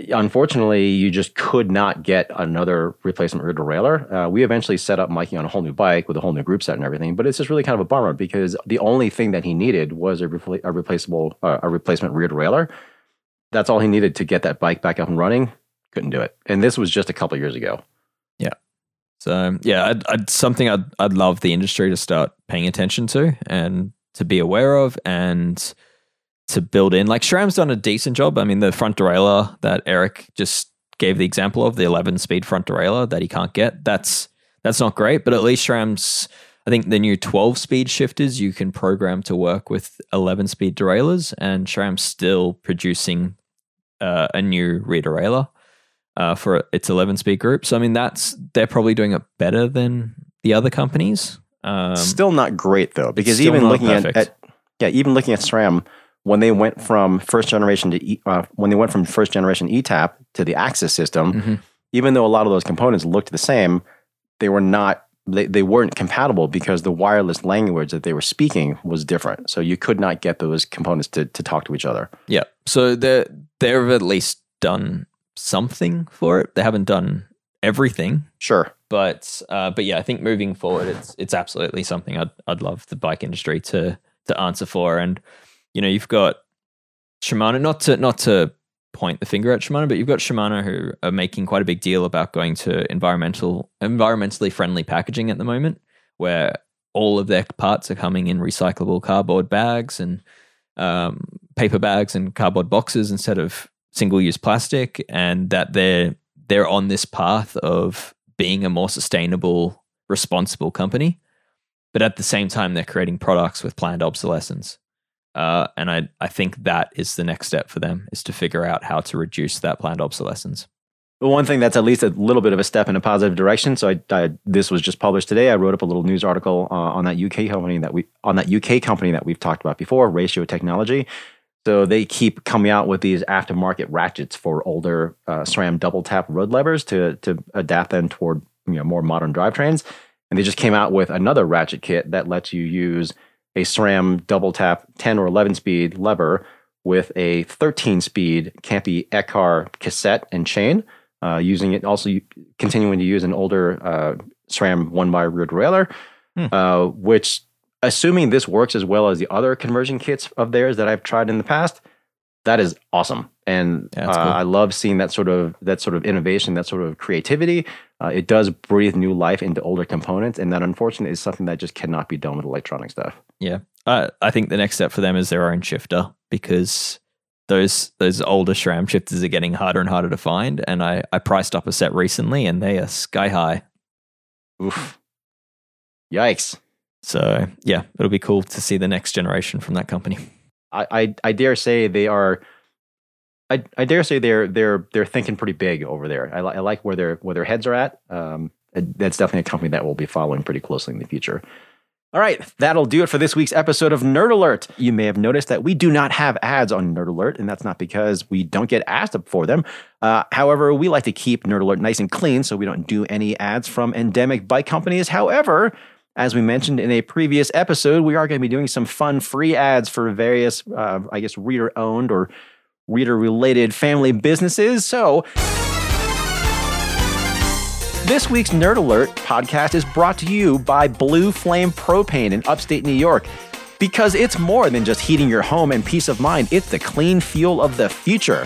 unfortunately, you just could not get another replacement rear derailleur. Uh, we eventually set up Mikey on a whole new bike with a whole new group set and everything, but it's just really kind of a bummer because the only thing that he needed was a, a replaceable, uh, a replacement rear derailleur. That's all he needed to get that bike back up and running. Couldn't do it, and this was just a couple years ago. Yeah. So yeah, I'd, I'd, something I'd I'd love the industry to start paying attention to and to be aware of and to build in. Like SRAM's done a decent job. I mean, the front derailleur that Eric just gave the example of, the 11 speed front derailleur that he can't get, that's that's not great, but at least SRAM's I think the new 12 speed shifters you can program to work with 11 speed derailleurs, and SRAM's still producing uh, a new rear derailleur uh, for its 11 speed group. So, I mean, that's they're probably doing it better than the other companies. Um, still not great though, because even looking at, at, yeah, even looking at SRAM, when they went from first generation to e, uh, when they went from first generation ETAP to the AXS system, mm-hmm. even though a lot of those components looked the same, they were not they, they weren't compatible because the wireless language that they were speaking was different. So you could not get those components to, to talk to each other. Yeah. So they they've at least done something for it. They haven't done everything. Sure. But uh, but yeah, I think moving forward, it's it's absolutely something I'd I'd love the bike industry to to answer for. And you know, you've got Shimano, not to not to point the finger at Shimano, but you've got Shimano who are making quite a big deal about going to environmental environmentally friendly packaging at the moment, where all of their parts are coming in recyclable cardboard bags and um, paper bags and cardboard boxes instead of single use plastic, and that they're they're on this path of being a more sustainable, responsible company. But at the same time, they're creating products with planned obsolescence. Uh, and I, I think that is the next step for them is to figure out how to reduce that planned obsolescence. But one thing that's at least a little bit of a step in a positive direction. So I, I this was just published today. I wrote up a little news article uh, on that UK company that we on that UK company that we've talked about before, Ratio Technology. So they keep coming out with these aftermarket ratchets for older uh, SRAM double tap road levers to to adapt them toward you know more modern drivetrains. And they just came out with another ratchet kit that lets you use a SRAM double tap 10 or 11 speed lever with a 13 speed Campy Ekar cassette and chain, uh, using it also continuing to use an older uh, SRAM one by rear derailleur, Hmm. uh, which, assuming this works as well as the other conversion kits of theirs that I've tried in the past, that is awesome. And Yeah, uh, cool. I love seeing that sort of that sort of innovation, that sort of creativity. Uh, it does breathe new life into older components, and that unfortunately is something that just cannot be done with electronic stuff. Yeah, I I think the next step for them is their own shifter because those those older SRAM shifters are getting harder and harder to find. And I I priced up a set recently, and they are sky high. Oof. Yikes. So yeah, it'll be cool to see the next generation from that company. I, I, I dare say they are. I, I dare say they're they're they're thinking pretty big over there. I, li- I like where their where their heads are at. Um, that's definitely a company that we'll be following pretty closely in the future. All right, that'll do it for this week's episode of Nerd Alert. You may have noticed that we do not have ads on Nerd Alert, and that's not because we don't get asked for them. Uh, however, we like to keep Nerd Alert nice and clean, so we don't do any ads from endemic bike companies. However, as we mentioned in a previous episode, we are going to be doing some fun free ads for various, uh, I guess, reader owned or reader related family businesses. So, this week's Nerd Alert podcast is brought to you by Blue Flame Propane in upstate New York. Because it's more than just heating your home and peace of mind, it's the clean fuel of the future.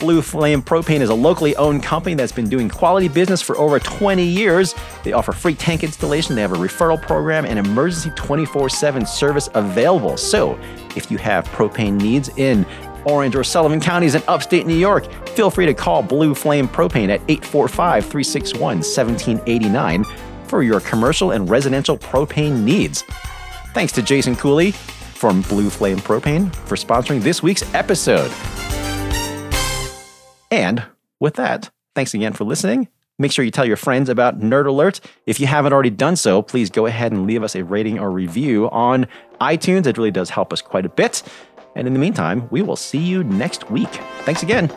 Blue Flame Propane is a locally owned company that's been doing quality business for over 20 years. They offer free tank installation, they have a referral program, and emergency 24 7 service available. So, if you have propane needs in Orange or Sullivan counties in upstate New York, feel free to call Blue Flame Propane at 845 361 1789 for your commercial and residential propane needs. Thanks to Jason Cooley from Blue Flame Propane for sponsoring this week's episode. And with that, thanks again for listening. Make sure you tell your friends about Nerd Alert. If you haven't already done so, please go ahead and leave us a rating or review on iTunes. It really does help us quite a bit. And in the meantime, we will see you next week. Thanks again.